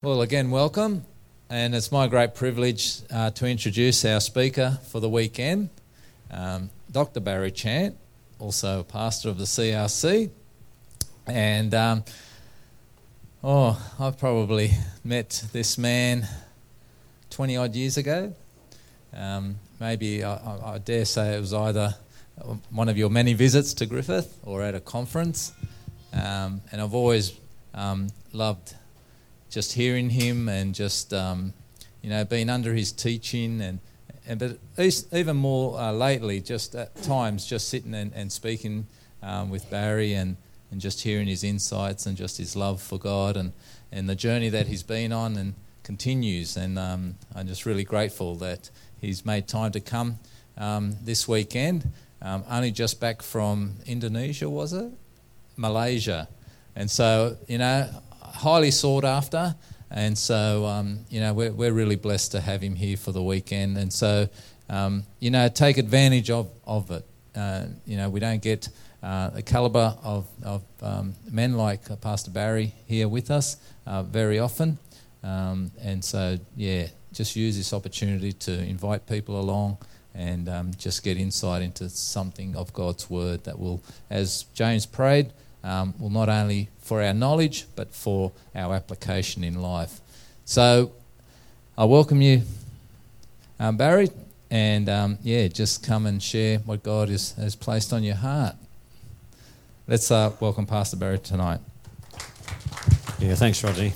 Well, again, welcome. And it's my great privilege uh, to introduce our speaker for the weekend, um, Dr. Barry Chant, also pastor of the CRC. And, um, oh, I've probably met this man 20 odd years ago. Um, maybe I, I, dare say it was either one of your many visits to Griffith or at a conference. Um, and I've always um, loved just hearing him and just um, you know being under his teaching and, and but even more uh, lately, just at times just sitting and, and speaking um, with Barry and, and just hearing his insights and just his love for God and, and the journey that he's been on and continues. And um, I'm just really grateful that he's made time to come um, this weekend. Um, only just back from Indonesia, was it? Malaysia. And so, you know, highly sought after. And so, um, you know, we're, we're really blessed to have him here for the weekend. And so, um, you know, take advantage of, of it. Uh, you know, we don't get uh, caliber of, of um, men like Pastor Barry here with us uh, very often. Um, and so, yeah, just use this opportunity to invite people along and um, just get insight into something of God's Word that will, as James prayed, um, well, not only for our knowledge, but for our application in life. So I welcome you, um, Barry, and um, yeah, just come and share what God is, has placed on your heart. Let's uh, welcome Pastor Barry tonight. Yeah, thanks, Rodney.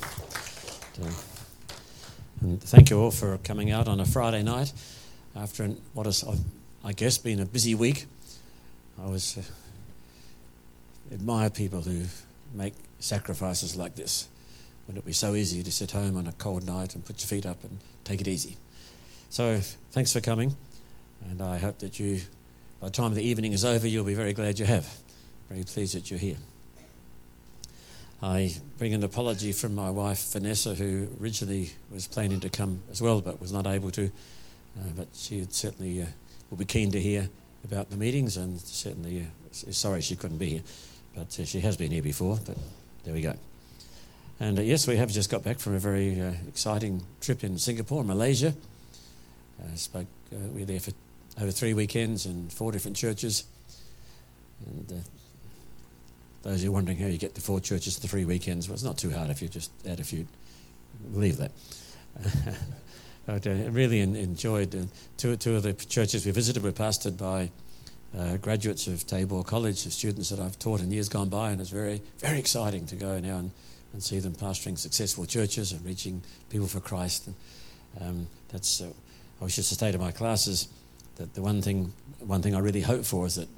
And thank you all for coming out on a Friday night after what has, I guess, been a busy week. I was. Uh, admire people who make sacrifices like this. Wouldn't it be so easy to sit home on a cold night and put your feet up and take it easy? So, thanks for coming, and I hope that you, by the time the evening is over, you'll be very glad you have. Very pleased that you're here. I bring an apology from my wife Vanessa, who originally was planning to come as well, but was not able to. Uh, but she certainly uh, will be keen to hear about the meetings, and certainly uh, sorry she couldn't be here. But uh, she has been here before, but there we go. And uh, yes, we have just got back from a very uh, exciting trip in Singapore, Malaysia. Uh, spoke, uh, we were there for over three weekends in four different churches. And uh, those who are wondering how you get to four churches to three weekends, well, it's not too hard if you just add a few. Leave that. but, I really enjoyed two, two of the churches we visited were pastored by uh, graduates of Tabor College, the students that I've taught in years gone by, and it's very, very exciting to go now and, and see them pastoring successful churches and reaching people for Christ. And, um, that's uh, I wish to say to my classes that the one thing, one thing I really hope for is that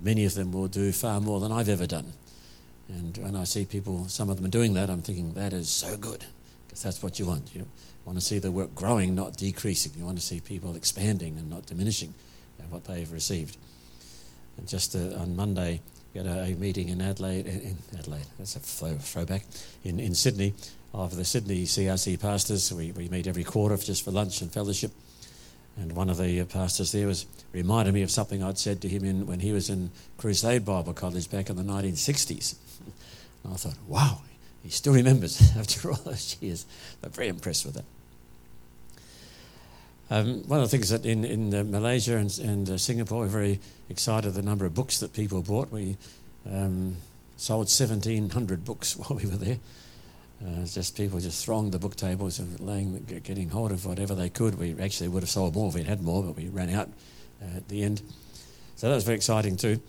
many of them will do far more than I've ever done. And when I see people, some of them are doing that, I'm thinking that is so good because that's what you want. You want to see the work growing, not decreasing. You want to see people expanding and not diminishing what they've received. And just uh, on Monday, we had a, a meeting in Adelaide, in Adelaide, that's a throw, throwback, in, in Sydney, of the Sydney CRC pastors. We, we meet every quarter just for lunch and fellowship. And one of the uh, pastors there was reminded me of something I'd said to him in, when he was in Crusade Bible College back in the 1960s. And I thought, wow, he still remembers after all those years. I'm very impressed with that. Um, one of the things that in, in uh, Malaysia and, and uh, Singapore, we're very excited the number of books that people bought. We um, sold 1,700 books while we were there. Uh, just people just thronged the book tables and laying, getting hold of whatever they could. We actually would have sold more if we'd had more, but we ran out uh, at the end. So that was very exciting too.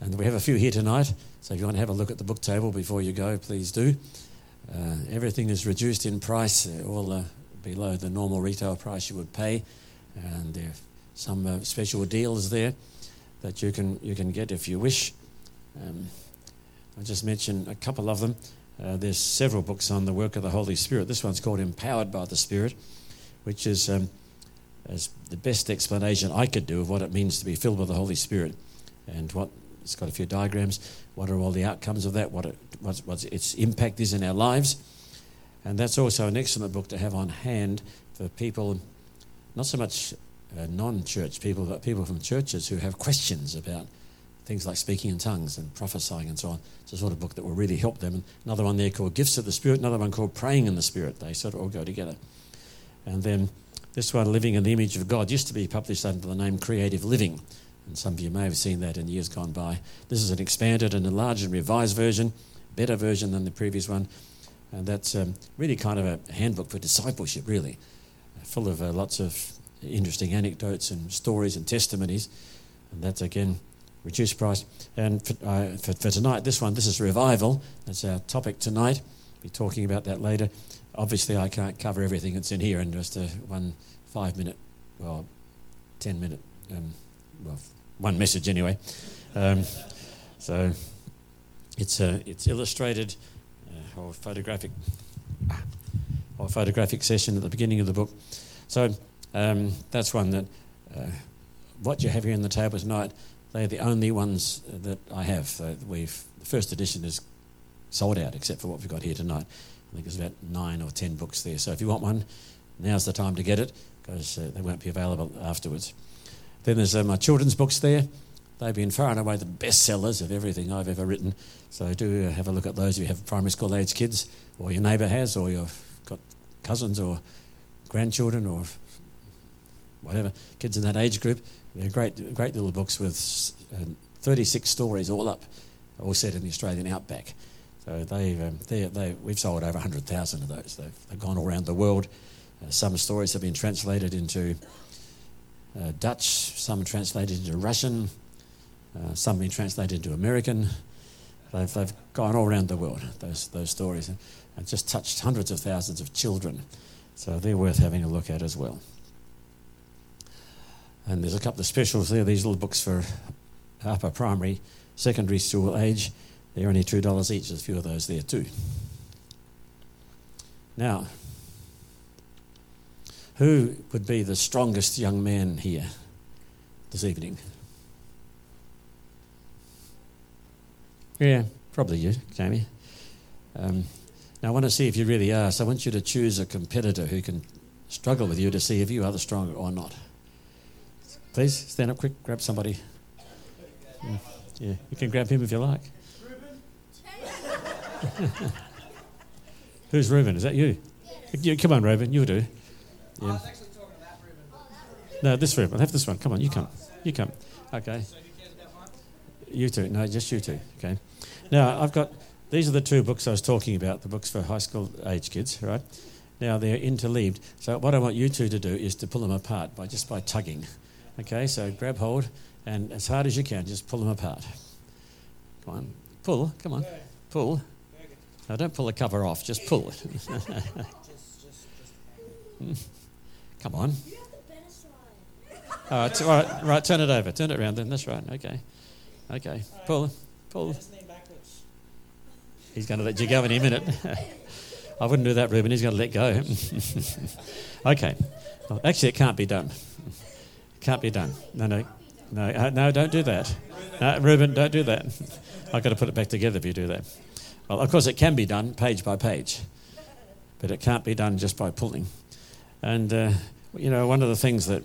And we have a few here tonight. So if you want to have a look at the book table before you go, please do. Uh, everything is reduced in price. all the below the normal retail price you would pay. And there are some uh, special deals there that you can, you can get if you wish. Um, I'll just mention a couple of them. Uh, there's several books on the work of the Holy Spirit. This one's called Empowered by the Spirit, which is um, as the best explanation I could do of what it means to be filled with the Holy Spirit and what it's got a few diagrams. What are all the outcomes of that? What, it, what its impact is in our lives and that's also an excellent book to have on hand for people, not so much uh, non church people, but people from churches who have questions about things like speaking in tongues and prophesying and so on. It's a sort of book that will really help them. And another one there called Gifts of the Spirit, another one called Praying in the Spirit. They sort of all go together. And then this one, Living in the Image of God, used to be published under the name Creative Living. And some of you may have seen that in years gone by. This is an expanded and enlarged and revised version, better version than the previous one. And that's um, really kind of a handbook for discipleship, really, full of uh, lots of interesting anecdotes and stories and testimonies. And that's again reduced price. And for, uh, for, for, tonight, this one, this is revival. That's our topic tonight. We'll be talking about that later. Obviously, I can't cover everything that's in here in just a one five minute, well, ten minute, um, well, one message anyway. Um, so it's uh, it's illustrated or photographic or photographic session at the beginning of the book. So um, that's one that uh, what you have here on the table tonight. They're the only ones that I have. So we've the first edition is sold out, except for what we've got here tonight. I think there's about nine or ten books there. So if you want one, now's the time to get it because uh, they won't be available afterwards. Then there's uh, my children's books there. They've been far and away the best sellers of everything I've ever written. So do have a look at those if you have primary school age kids, or your neighbour has, or you've got cousins or grandchildren or whatever, kids in that age group. They're great, great little books with uh, 36 stories all up, all set in the Australian outback. So they, um, they, they, we've sold over 100,000 of those. They've, they've, gone all around the world. Uh, some stories have been translated into uh, Dutch, some translated into Russian, uh, some been translated into American. They've, they've gone all around the world, those, those stories, and, and just touched hundreds of thousands of children. So they're worth having a look at as well. And there's a couple of specials there, these little books for upper primary, secondary school age. They're only $2 each. There's a few of those there too. Now, who would be the strongest young man here this evening? Yeah, probably you, Jamie. Um, now, I want to see if you really are. So, I want you to choose a competitor who can struggle with you to see if you are the stronger or not. Please stand up quick, grab somebody. Yeah, yeah. you can grab him if you like. Who's Reuben? Is that you? you come on, Reuben, you will do. Yeah. No, this Reuben. Have this one. Come on, you come. You come. Okay. You two. No, just you two. Okay. Now, I've got, these are the two books I was talking about, the books for high school age kids, right? Now, they're interleaved. So, what I want you two to do is to pull them apart by just by tugging. Okay, so grab hold and as hard as you can, just pull them apart. Come on. Pull. Come on. Pull. Now, don't pull the cover off, just pull it. Hmm. Come on. All right, all right, right, turn it over. Turn it around then. That's right. Okay. Okay. Pull. Pull. He's going to let you go any minute. I wouldn't do that, Reuben. He's going to let go. okay. Well, actually, it can't be done. Can't be done. No, no. No, uh, no, don't do that. No, Reuben, don't do that. I've got to put it back together if you do that. Well, of course, it can be done page by page, but it can't be done just by pulling. And, uh, you know, one of the things that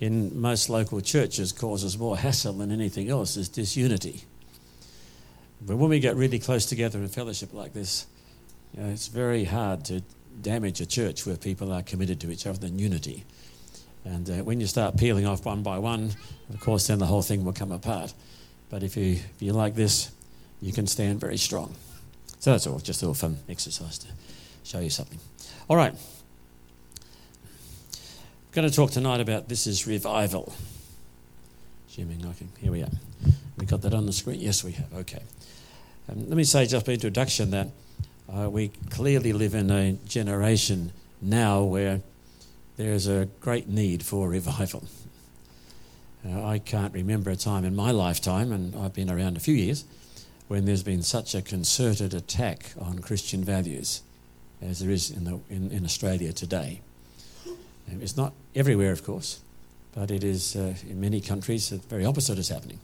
in most local churches causes more hassle than anything else is disunity. But when we get really close together in fellowship like this, you know, it's very hard to damage a church where people are committed to each other in unity. And uh, when you start peeling off one by one, of course, then the whole thing will come apart. But if you, if you like this, you can stand very strong. So that's all, just a little fun exercise to show you something. All right. I'm going to talk tonight about this is revival. Assuming I can, here we are. We got that on the screen? Yes, we have. Okay. Um, let me say just by introduction that uh, we clearly live in a generation now where there's a great need for revival. Uh, I can't remember a time in my lifetime, and I've been around a few years, when there's been such a concerted attack on Christian values as there is in, the, in, in Australia today. Um, it's not everywhere, of course, but it is uh, in many countries, the very opposite is happening.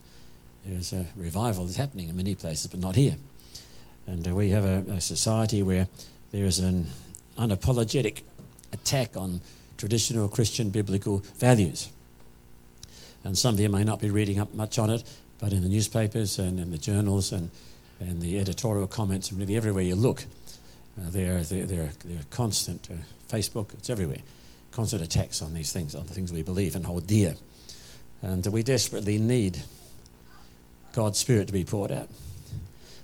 There's a revival that's happening in many places, but not here. And uh, we have a, a society where there is an unapologetic attack on traditional Christian biblical values. And some of you may not be reading up much on it, but in the newspapers and in the journals and, and the editorial comments and really everywhere you look, uh, there, there, there, there are constant, uh, Facebook, it's everywhere, constant attacks on these things, on the things we believe and hold dear. And we desperately need God's Spirit to be poured out.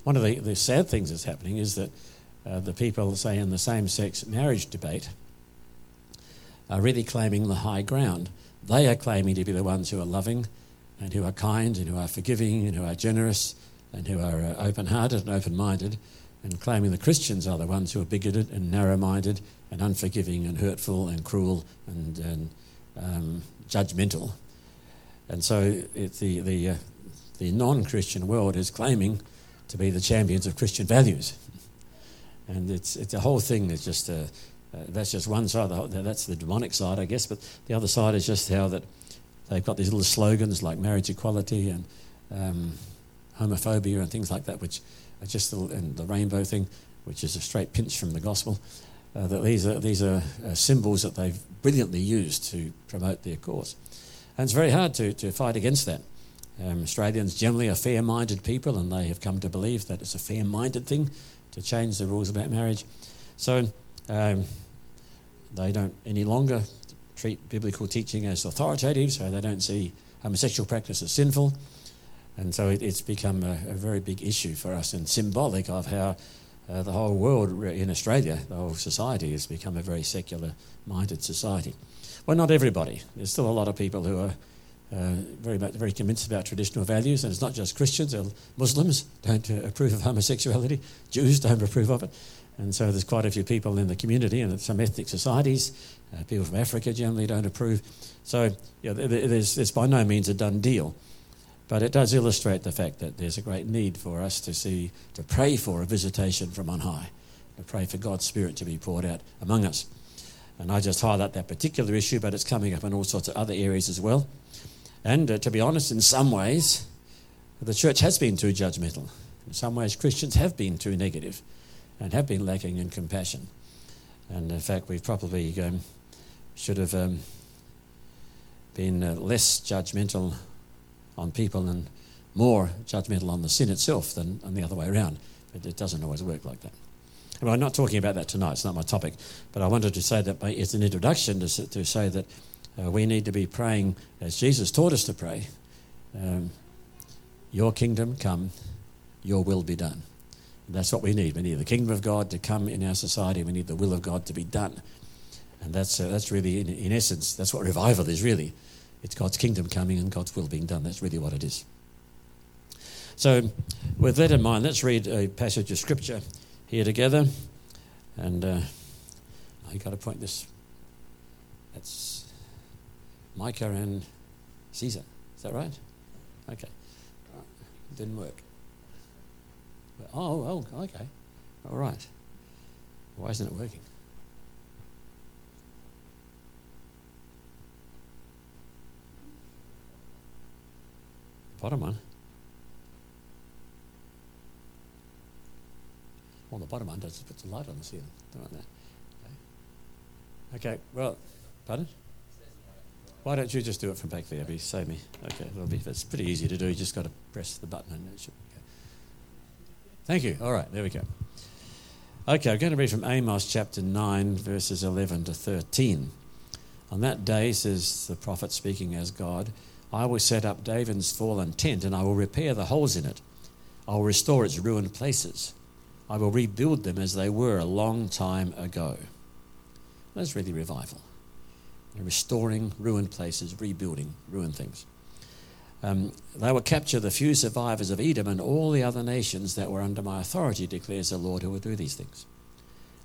One of the, the sad things that's happening is that uh, the people, say, in the same sex marriage debate, are really claiming the high ground. They are claiming to be the ones who are loving and who are kind and who are forgiving and who are generous and who are uh, open hearted and open minded, and claiming the Christians are the ones who are bigoted and narrow minded and unforgiving and hurtful and cruel and, and um, judgmental. And so the, the, uh, the non Christian world is claiming to be the champions of Christian values. And it's, it's a whole thing that's just, uh, uh, that's just one side, the, that's the demonic side, I guess, but the other side is just how that they've got these little slogans like marriage equality and um, homophobia and things like that, which are just, little, and the rainbow thing, which is a straight pinch from the gospel. Uh, that these are, these are uh, symbols that they've brilliantly used to promote their cause. And it's very hard to, to fight against that. Um, Australians generally are fair minded people, and they have come to believe that it's a fair minded thing to change the rules about marriage. So um, they don't any longer treat biblical teaching as authoritative, so they don't see homosexual practice as sinful. And so it, it's become a, a, very big issue for us and symbolic of how uh, the whole world in Australia, the whole society, has become a very secular minded society. Well, not everybody. There's still a lot of people who are uh, very very convinced about traditional values, and it's not just Christians. Muslims don't uh, approve of homosexuality. Jews don't approve of it, and so there's quite a few people in the community and some ethnic societies. Uh, people from Africa generally don't approve. So yeah, there's, it's by no means a done deal, but it does illustrate the fact that there's a great need for us to see to pray for a visitation from on high, to pray for God's Spirit to be poured out among us. And I just highlight that particular issue, but it's coming up in all sorts of other areas as well. And uh, to be honest, in some ways, the church has been too judgmental. In some ways, Christians have been too negative and have been lacking in compassion. And in fact, we probably um, should have um, been uh, less judgmental on people and more judgmental on the sin itself than on the other way around. But it doesn't always work like that. And I'm not talking about that tonight, it's not my topic. But I wanted to say that it's an introduction to, to say that uh, we need to be praying as Jesus taught us to pray um, Your kingdom come, your will be done. And that's what we need. We need the kingdom of God to come in our society, we need the will of God to be done. And that's, uh, that's really, in, in essence, that's what revival is really. It's God's kingdom coming and God's will being done. That's really what it is. So, with that in mind, let's read a passage of scripture here together. And uh, I've got to point this. That's Micah and Caesar. Is that right? Okay. Didn't work. Oh, oh, okay. All right. Why isn't it working? Bottom one. Well, the bottom one does put the light on the ceiling. Okay. okay. Well, pardon? Why don't you just do it from back there? Be save me. Okay, it'll be, it's pretty easy to do. You just got to press the button and it should go. Thank you. All right, there we go. Okay, I'm going to read from Amos chapter 9, verses 11 to 13. On that day, says the prophet speaking as God, I will set up David's fallen tent and I will repair the holes in it. I will restore its ruined places. I will rebuild them as they were a long time ago. That's really revival restoring ruined places, rebuilding ruined things. Um, they will capture the few survivors of Edom and all the other nations that were under my authority, declares the Lord who will do these things.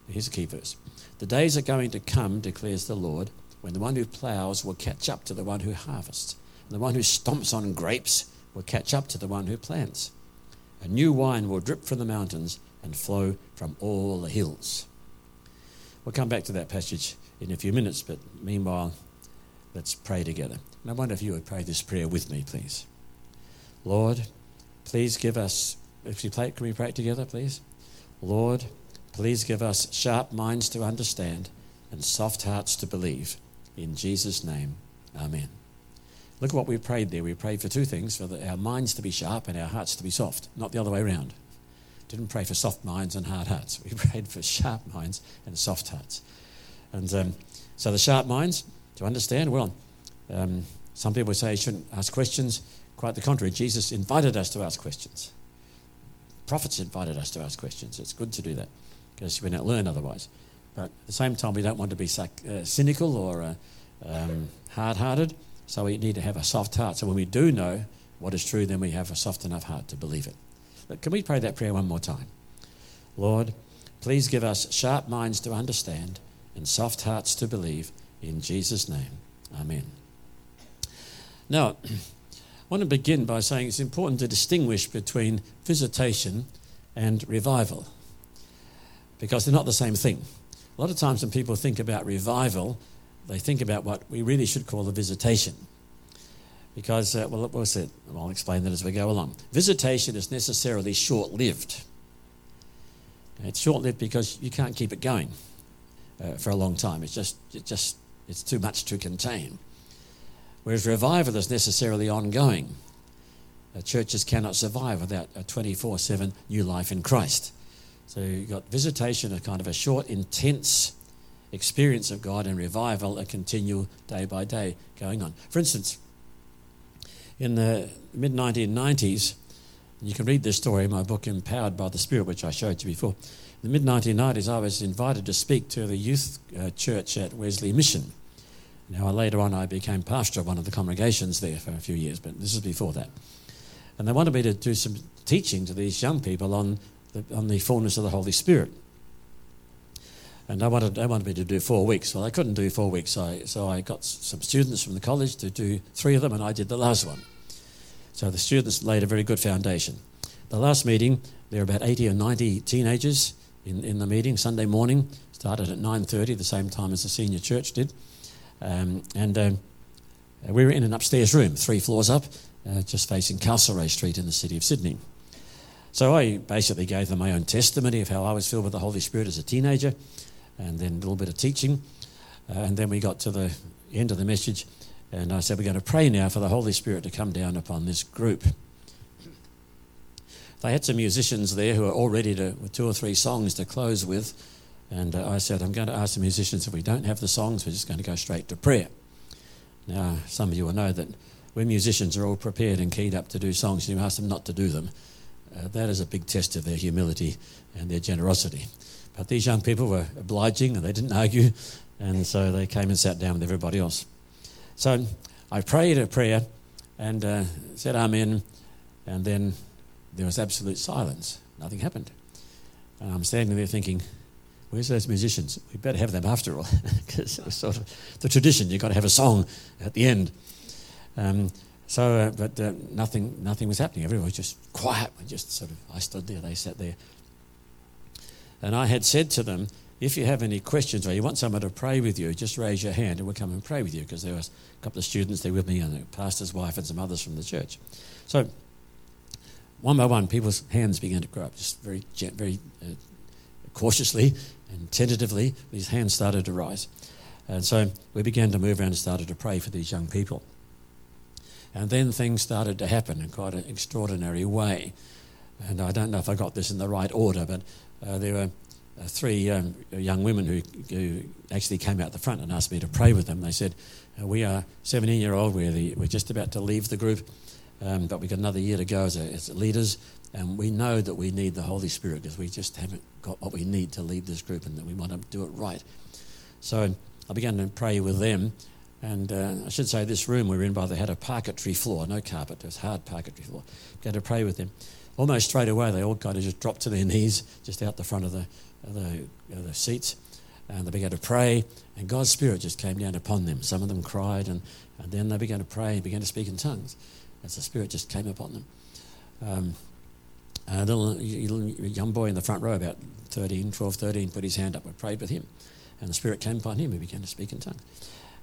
Here's a key verse. The days are going to come, declares the Lord, when the one who ploughs will catch up to the one who harvests, the one who stomps on grapes will catch up to the one who plants. A new wine will drip from the mountains and flow from all the hills. We'll come back to that passage in a few minutes, but meanwhile, let's pray together. And I wonder if you would pray this prayer with me, please. Lord, please give us, if we play, can we pray together, please? Lord, please give us sharp minds to understand and soft hearts to believe. In Jesus' name, Amen. Look at what we prayed there. We prayed for two things for the, our minds to be sharp and our hearts to be soft, not the other way around. Didn't pray for soft minds and hard hearts. We prayed for sharp minds and soft hearts. And um, so the sharp minds, to understand, well, um, some people say you shouldn't ask questions. Quite the contrary, Jesus invited us to ask questions. Prophets invited us to ask questions. It's good to do that because we don't learn otherwise. But at the same time, we don't want to be uh, cynical or uh, um, hard hearted. So we need to have a soft heart. So when we do know what is true, then we have a soft enough heart to believe it. But can we pray that prayer one more time? Lord, please give us sharp minds to understand and soft hearts to believe. In Jesus' name, Amen. Now, I want to begin by saying it's important to distinguish between visitation and revival because they're not the same thing. A lot of times when people think about revival, they think about what we really should call a visitation. Because, uh, well, what's it? I'll explain that as we go along. Visitation is necessarily short lived. It's short lived because you can't keep it going uh, for a long time. It's just, it just, it's too much to contain. Whereas revival is necessarily ongoing. Uh, churches cannot survive without a 24 7 new life in Christ. So you've got visitation, a kind of a short, intense experience of God, and revival, a continual day by day going on. For instance, in the mid 1990s, you can read this story in my book, Empowered by the Spirit, which I showed you before. In the mid 1990s, I was invited to speak to the youth uh, church at Wesley Mission. Now, later on, I became pastor of one of the congregations there for a few years, but this is before that. And they wanted me to do some teaching to these young people on the, on the fullness of the Holy Spirit. And wanted, they wanted me to do four weeks. Well, I couldn't do four weeks, so I, so I got some students from the college to do three of them, and I did the last one. So the students laid a very good foundation. The last meeting, there were about 80 or 90 teenagers in, in the meeting, Sunday morning, started at 9.30, the same time as the senior church did. Um, and um, we were in an upstairs room, three floors up, uh, just facing Castlereagh Street in the city of Sydney. So I basically gave them my own testimony of how I was filled with the Holy Spirit as a teenager, and then a little bit of teaching. Uh, and then we got to the end of the message, and I said, We're going to pray now for the Holy Spirit to come down upon this group. They had some musicians there who were all ready to, with two or three songs to close with. And uh, I said, I'm going to ask the musicians if we don't have the songs, we're just going to go straight to prayer. Now, some of you will know that when musicians are all prepared and keyed up to do songs, and you ask them not to do them. Uh, that is a big test of their humility and their generosity. But these young people were obliging and they didn't argue, and so they came and sat down with everybody else. So I prayed a prayer and uh, said Amen, and then there was absolute silence. Nothing happened. And I'm standing there thinking, where's those musicians? We better have them after all, because it was sort of the tradition. You've got to have a song at the end. Um, so, uh, but uh, nothing, nothing was happening. Everyone was just quiet. We just sort of, I stood there, they sat there. And I had said to them, if you have any questions or you want someone to pray with you, just raise your hand and we'll come and pray with you because there was a couple of students there with me and the pastor's wife and some others from the church. So, one by one, people's hands began to grow up, just very, very uh, cautiously and tentatively. These hands started to rise. And so we began to move around and started to pray for these young people. And then things started to happen in quite an extraordinary way. And I don't know if I got this in the right order, but uh, there were uh, three um, young women who, who, actually came out the front and asked me to pray with them. They said, uh, We are 17 year old, we're, the, we're just about to leave the group, um, but we've got another year to go as, a, as leaders, and we know that we need the Holy Spirit because we just haven't got what we need to lead this group and that we want to do it right. So I began to pray with them. And uh, I should say, this room we were in by, they had a parquetry floor, no carpet, it was hard parquetry floor. Began to pray with them. Almost straight away, they all kind of just dropped to their knees just out the front of the, of the, of the seats. And they began to pray, and God's Spirit just came down upon them. Some of them cried, and, and then they began to pray and began to speak in tongues as the Spirit just came upon them. Um, a little, young boy in the front row, about 13, 12, 13, put his hand up. I prayed with him. And the Spirit came upon him. He began to speak in tongues.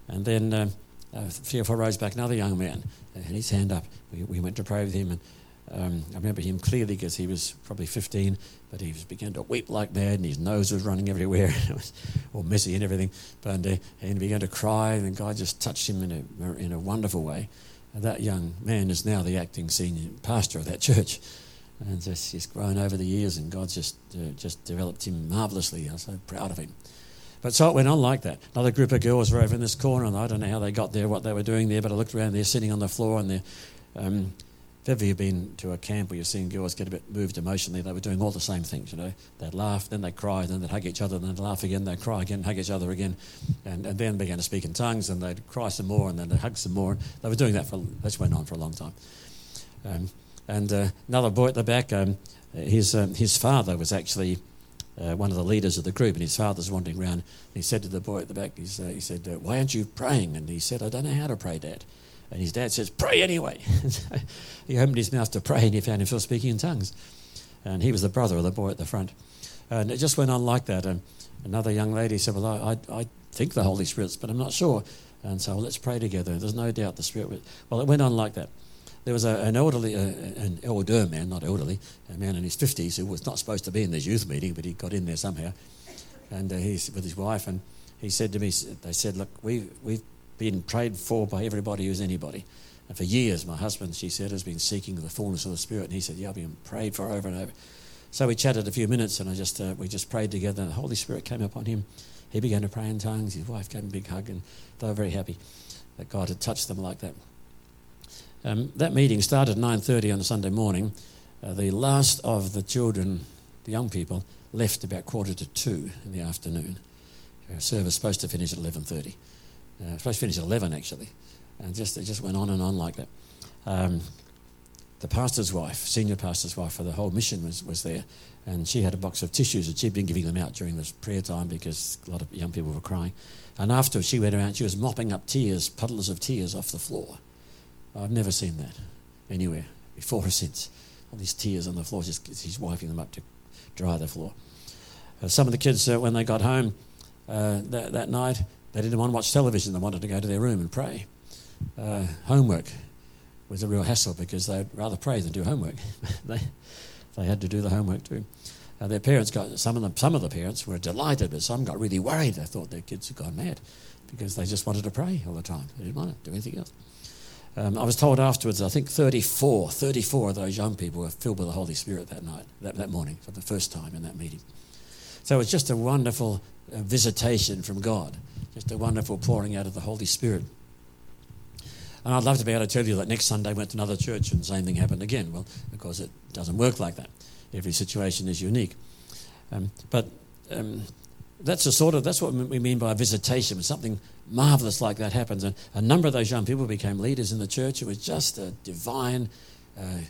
And then um, few or four rows back, another young man had his hand up. We, we went to pray with him. And um, I remember him clearly because he was probably 15, but he was began to weep like mad, and his nose was running everywhere. And it was all messy and everything. But, and he began to cry, and God just touched him in a, in a wonderful way. that young man is now the acting senior pastor of that church. And just, he's grown over the years, and God's just, uh, just developed him marvelously. I'm so proud of him. But so it went on like that. Another group of girls were over in this corner, and I don't know how they got there, what they were doing there, but I looked around, they're sitting on the floor, and they're. Um, if ever you've been to a camp where you've seen girls get a bit moved emotionally, they were doing all the same things, you know. They'd laugh, then they'd cry, then they'd hug each other, then they'd laugh again, they'd cry again, hug each other again, and, and then began to speak in tongues, and they'd cry some more, and then they'd hug some more. They were doing that for, that went on for a long time. Um, and uh, another boy at the back, um, his, um, his father was actually uh, one of the leaders of the group, and his father's wandering around. he said to the boy at the back, uh, he said, uh, Why aren't you praying? And he said, I don't know how to pray, Dad. And his dad says, Pray anyway. he opened his mouth to pray and he found himself speaking in tongues. And he was the brother of the boy at the front. And it just went on like that. And another young lady said, Well, I, I think the Holy Spirit's, but I'm not sure. And so well, let's pray together. There's no doubt the Spirit. Would. Well, it went on like that. There was a, an elderly, uh, an elder man, not elderly, a man in his 50s who was not supposed to be in this youth meeting, but he got in there somehow. And uh, he's with his wife, and he said to me, They said, Look, we, we've been prayed for by everybody who's anybody. And for years, my husband, she said, has been seeking the fullness of the Spirit. And he said, Yeah, I've been prayed for over and over. So we chatted a few minutes and I just, uh, we just prayed together. And the Holy Spirit came upon him. He began to pray in tongues. His wife gave him a big hug and they were very happy that God had touched them like that. Um, that meeting started at 9.30 on a Sunday morning. Uh, the last of the children, the young people, left about quarter to two in the afternoon. Our service was supposed to finish at 11.30. Uh, supposed to finish at 11, actually. And just, it just went on and on like that. Um, the pastor's wife, senior pastor's wife for the whole mission was, was there. And she had a box of tissues and she'd been giving them out during this prayer time because a lot of young people were crying. And after she went around, she was mopping up tears, puddles of tears off the floor. I've never seen that anywhere before or since. All these tears on the floor, just, she's wiping them up to dry the floor. Uh, some of the kids, uh, when they got home uh, that, that night, they didn't want to watch television, they wanted to go to their room and pray. Uh, homework was a real hassle because they'd rather pray than do homework. they, they had to do the homework too. Uh, their parents got, some of, them, some of the parents were delighted, but some got really worried. They thought their kids had gone mad because they just wanted to pray all the time. They didn't want to do anything else. Um, I was told afterwards, I think 34, 34 of those young people were filled with the Holy Spirit that night, that, that morning, for the first time in that meeting. So it was just a wonderful visitation from God. Just a wonderful pouring out of the Holy Spirit. And I'd love to be able to tell you that next Sunday I went to another church and the same thing happened again. Well, of course, it doesn't work like that. Every situation is unique. Um, but um, that's the sort of that's what we mean by a visitation. When something marvelous like that happens, and a number of those young people became leaders in the church. It was just a divine uh,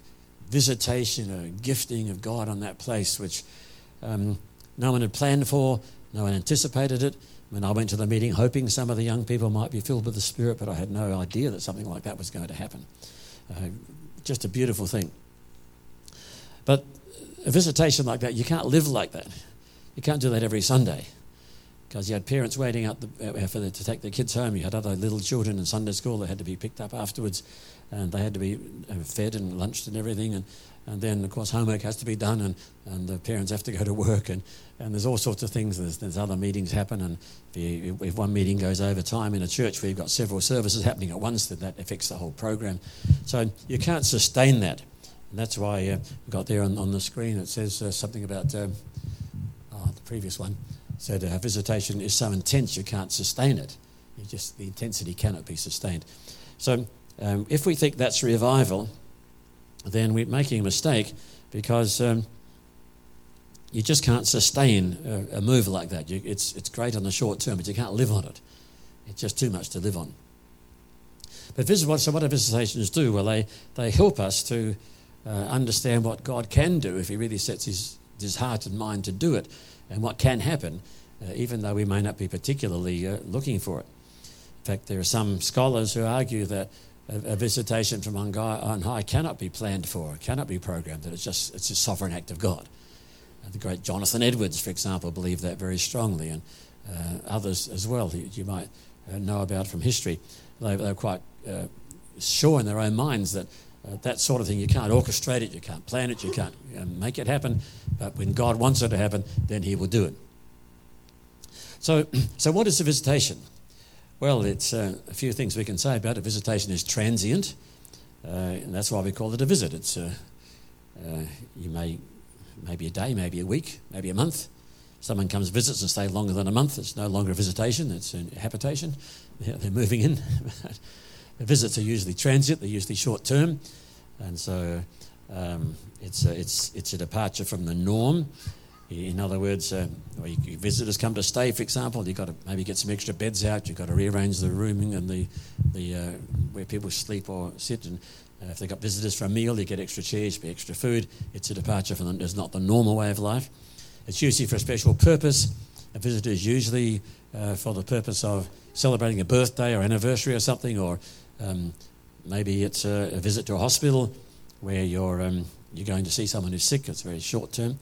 visitation, a gifting of God on that place, which um, no one had planned for, no one anticipated it. When I went to the meeting hoping some of the young people might be filled with the Spirit, but I had no idea that something like that was going to happen. Uh, just a beautiful thing. But a visitation like that, you can't live like that. You can't do that every Sunday because you had parents waiting out the, uh, for the, to take their kids home. You had other little children in Sunday school that had to be picked up afterwards, and they had to be uh, fed and lunched and everything. And and then of course homework has to be done and, and the parents have to go to work and, and there's all sorts of things. There's, there's other meetings happen and if, you, if, one meeting goes over time in a church where you've got several services happening at once then that affects the whole program. So you can't sustain that. And that's why uh, we got there on, on the screen it says uh, something about um, oh, the previous one said uh, visitation is so intense you can't sustain it. You just the intensity cannot be sustained. So um, if we think that's revival then we're making a mistake because um, you just can't sustain a, a move like that. You, it's, it's great on the short term, but you can't live on it. It's just too much to live on. But this is what, so what do visitations do? Well, they, they help us to uh, understand what God can do if He really sets His, his heart and mind to do it, and what can happen, uh, even though we may not be particularly uh, looking for it. In fact, there are some scholars who argue that a, a visitation from on, on high cannot be planned for, cannot be programmed, that it's just it's a sovereign act of God. Uh, the great Jonathan Edwards, for example, believed that very strongly, and uh, others as well you, you might uh, know about from history. They, they were quite uh, sure in their own minds that uh, that sort of thing, you can't orchestrate it, you can't plan it, you can't make it happen, but when God wants it to happen, then He will do it. So, so what is a visitation? Well, it's uh, a few things we can say about it. Visitation is transient. Uh, and that's why we call it a visit. It's uh, uh, you may maybe a day, maybe a week, maybe a month. Someone comes visits and stay longer than a month. It's no longer a visitation; it's a habitation. They're moving in. visits are usually transient. They're usually short term, and so um, it's a, it's it's a departure from the norm. In other words, uh, visitors come to stay, for example, you've got to maybe get some extra beds out. You've got to rearrange the rooming and the the uh, where people sleep or sit. And uh, if they've got visitors for a meal, you get extra chairs, extra food. It's a departure from the, it's not the normal way of life. It's usually for a special purpose. A visitor is usually uh, for the purpose of celebrating a birthday or anniversary or something, or um, maybe it's a, a, visit to a hospital where you're um, you're going to see someone who's sick. It's very short term.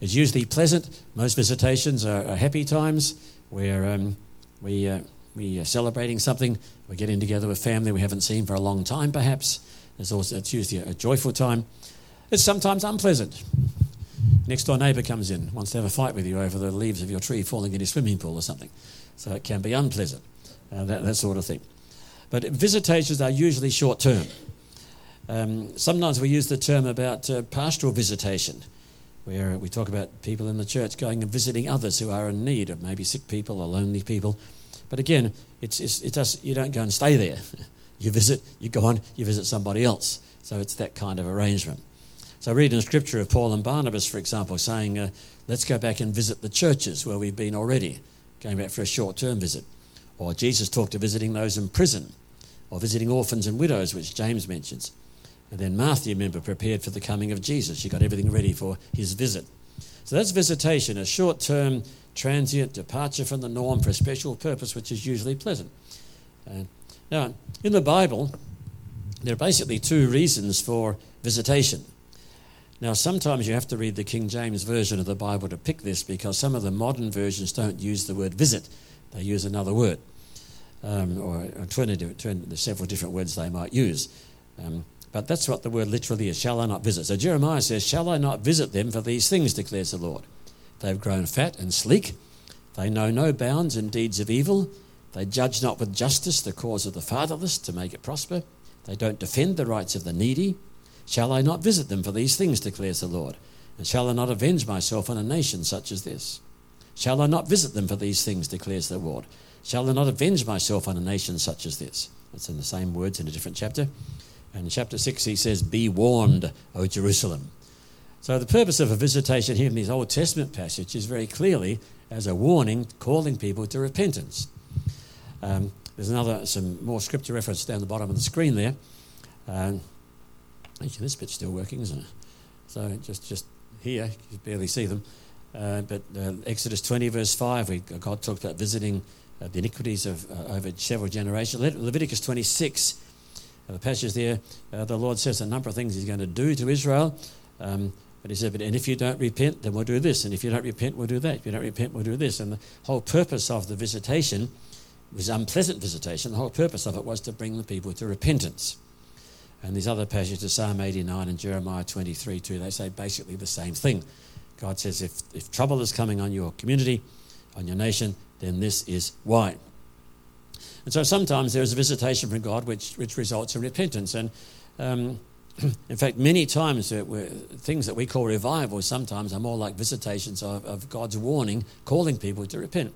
It's usually pleasant. Most visitations are, are happy times where um, we, uh, we are celebrating something. We're getting together with family we haven't seen for a long time, perhaps. It's, also, it's usually a, a joyful time. It's sometimes unpleasant. Next door neighbour comes in, wants to have a fight with you over the leaves of your tree falling in your swimming pool or something. So it can be unpleasant, uh, that, that sort of thing. But visitations are usually short term. Um, sometimes we use the term about uh, pastoral visitation where we talk about people in the church going and visiting others who are in need of maybe sick people or lonely people. But again, it's, it's, it you don't go and stay there. You visit, you go on, you visit somebody else. So it's that kind of arrangement. So I read in Scripture of Paul and Barnabas, for example, saying, uh, let's go back and visit the churches where we've been already, going back for a short term visit. Or Jesus talked of visiting those in prison, or visiting orphans and widows, which James mentions. And then Martha, remember, prepared for the coming of Jesus. She got everything ready for his visit. So that's visitation, a short term, transient departure from the norm for a special purpose, which is usually pleasant. Uh, now, in the Bible, there are basically two reasons for visitation. Now, sometimes you have to read the King James Version of the Bible to pick this because some of the modern versions don't use the word visit, they use another word. Um, or there's several different words they might use. Um, but that's what the word literally is shall I not visit? So Jeremiah says, Shall I not visit them for these things, declares the Lord? They've grown fat and sleek. They know no bounds in deeds of evil. They judge not with justice the cause of the fatherless to make it prosper. They don't defend the rights of the needy. Shall I not visit them for these things, declares the Lord? And shall I not avenge myself on a nation such as this? Shall I not visit them for these things, declares the Lord? Shall I not avenge myself on a nation such as this? That's in the same words in a different chapter. And chapter 6, he says, Be warned, O Jerusalem. So the purpose of a visitation here in this Old Testament passage is very clearly as a warning, calling people to repentance. Um, there's another, some more scripture reference down the bottom of the screen there. Um, actually, this bit's still working, isn't it? So just, just here, you barely see them. Uh, but uh, Exodus 20, verse 5, we, God talked about visiting uh, the iniquities of uh, over several generations. Le- Leviticus 26 the passage there, uh, the Lord says a number of things He's going to do to Israel. Um, but He said, but, and if you don't repent, then we'll do this. And if you don't repent, we'll do that. If you don't repent, we'll do this. And the whole purpose of the visitation was unpleasant visitation. The whole purpose of it was to bring the people to repentance. And these other passages, Psalm 89 and Jeremiah 23 too, they say basically the same thing. God says, if, if trouble is coming on your community, on your nation, then this is why. And so sometimes there is a visitation from God which, which results in repentance. And um, in fact, many times things that we call revivals sometimes are more like visitations of, of, God's warning, calling people to repent.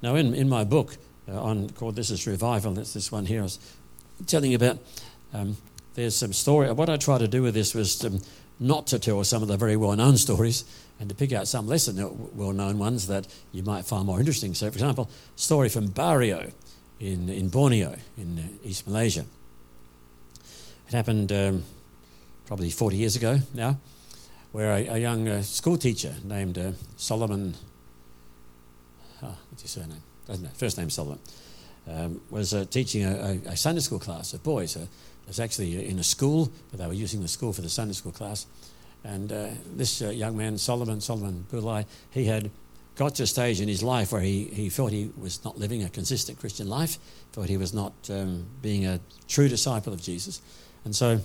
Now, in, in my book uh, on called This is Revival, that's this one here, I was telling you about. Um, there's some story. What I tried to do with this was um, not to tell some of the very well known stories, and to pick out some lesser well known ones that you might find more interesting. So, for example, story from Bario in, in Borneo, in uh, East Malaysia. It happened um, probably 40 years ago now, where a, a young uh, school teacher named uh, Solomon, oh, what's his surname? Doesn't know, first name Solomon, um, was uh, teaching a, a, Sunday school class of boys. it was actually in a school, but they were using the school for the Sunday school class. And uh, this uh, young man, Solomon, Solomon Bulan, he had got to a stage in his life where he, he felt he was not living a consistent Christian life, thought he was not um, being a true disciple of Jesus. And so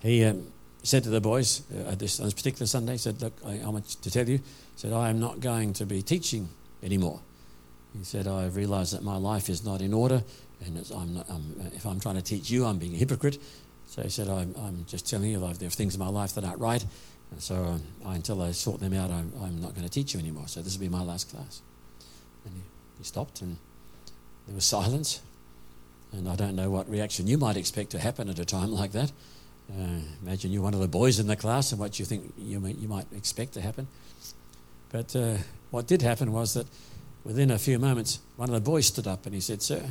he um, said to the boys uh, at this, on this particular Sunday, he said, Look, I, I want to tell you, he said, I am not going to be teaching anymore. He said, I realize that my life is not in order, and I'm not, I'm, if I'm trying to teach you, I'm being a hypocrite. So he said, I'm, I'm just telling you, there are things in my life that aren't right. And so um, I, until I sort them out, I'm, I'm not going to teach you anymore. So this will be my last class. And he, he stopped, and there was silence. And I don't know what reaction you might expect to happen at a time like that. Uh, imagine you're one of the boys in the class and what you think you, may, you might expect to happen. But uh, what did happen was that within a few moments, one of the boys stood up and he said, Sir,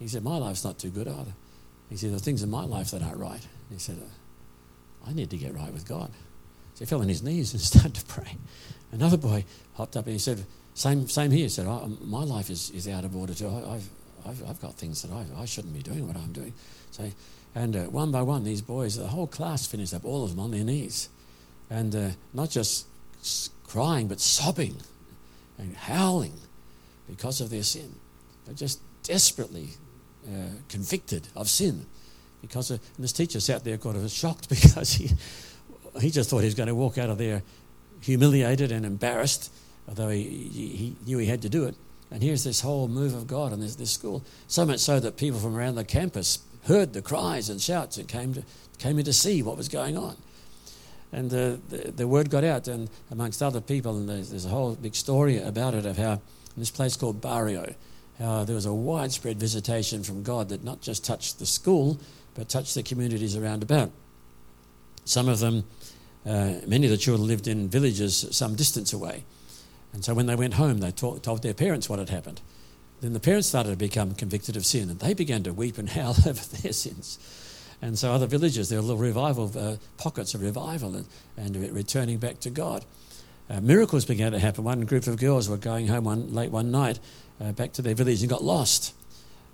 he said, My life's not too good either. He said, There are things in my life that aren't right. he said, uh, I need to get right with God. So he fell on his knees and started to pray. Another boy hopped up and he said, Same, same here. He said, My life is, is out of order too. I, have I've, I've got things that I, I shouldn't be doing what I'm doing. So, and uh, one by one, these boys, the whole class finished up, all of them on their knees. And uh, not just crying, but sobbing and howling because of their sin. They're just desperately Uh, convicted of sin. Because uh, of, this teacher sat there kind of shocked because he, he just thought he was going to walk out of there humiliated and embarrassed, although he, he knew he had to do it. And here's this whole move of God in this, this school. So much so that people from around the campus heard the cries and shouts and came, to, came in to see what was going on. And the, the, the word got out, and amongst other people, and there's, there's, a whole big story about it of how in this place called Bario, how there was a widespread visitation from God that not just touched the school, but touched the communities around about. Some of them, uh, many of the children lived in villages some distance away. And so when they went home, they told, told their parents what had happened. Then the parents started to become convicted of sin, and they began to weep and howl over their sins. And so other villages, there were little revival uh, pockets of revival and, and returning back to God. Uh, miracles began to happen. One group of girls were going home one, late one night uh, back to their village and got lost.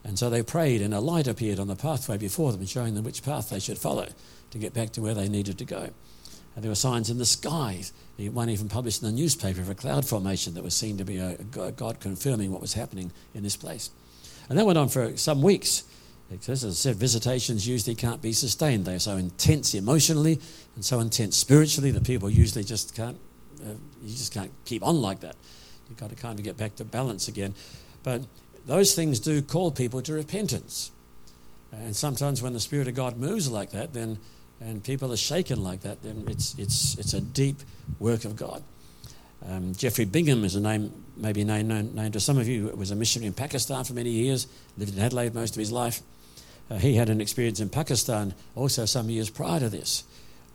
And so they prayed, and a light appeared on the pathway before them, showing them which path they should follow to get back to where they needed to go. And there were signs in the skies one even published in the newspaper of a cloud formation that was seen to be a God confirming what was happening in this place. And that went on for some weeks. Because, as I said, visitations usually can't be sustained. They're so intense emotionally and so intense spiritually that people usually just can't, uh, you just can't keep on like that. You've got to kind of get back to balance again. But those things do call people to repentance. And sometimes when the Spirit of God moves like that, then and people are shaken like that, then it's, it's, it's a deep work of God. Um, Geoffrey Bingham is a name, maybe known, known, known to some of you, It was a missionary in Pakistan for many years, lived in Adelaide most of his life. Uh, he had an experience in Pakistan also some years prior to this,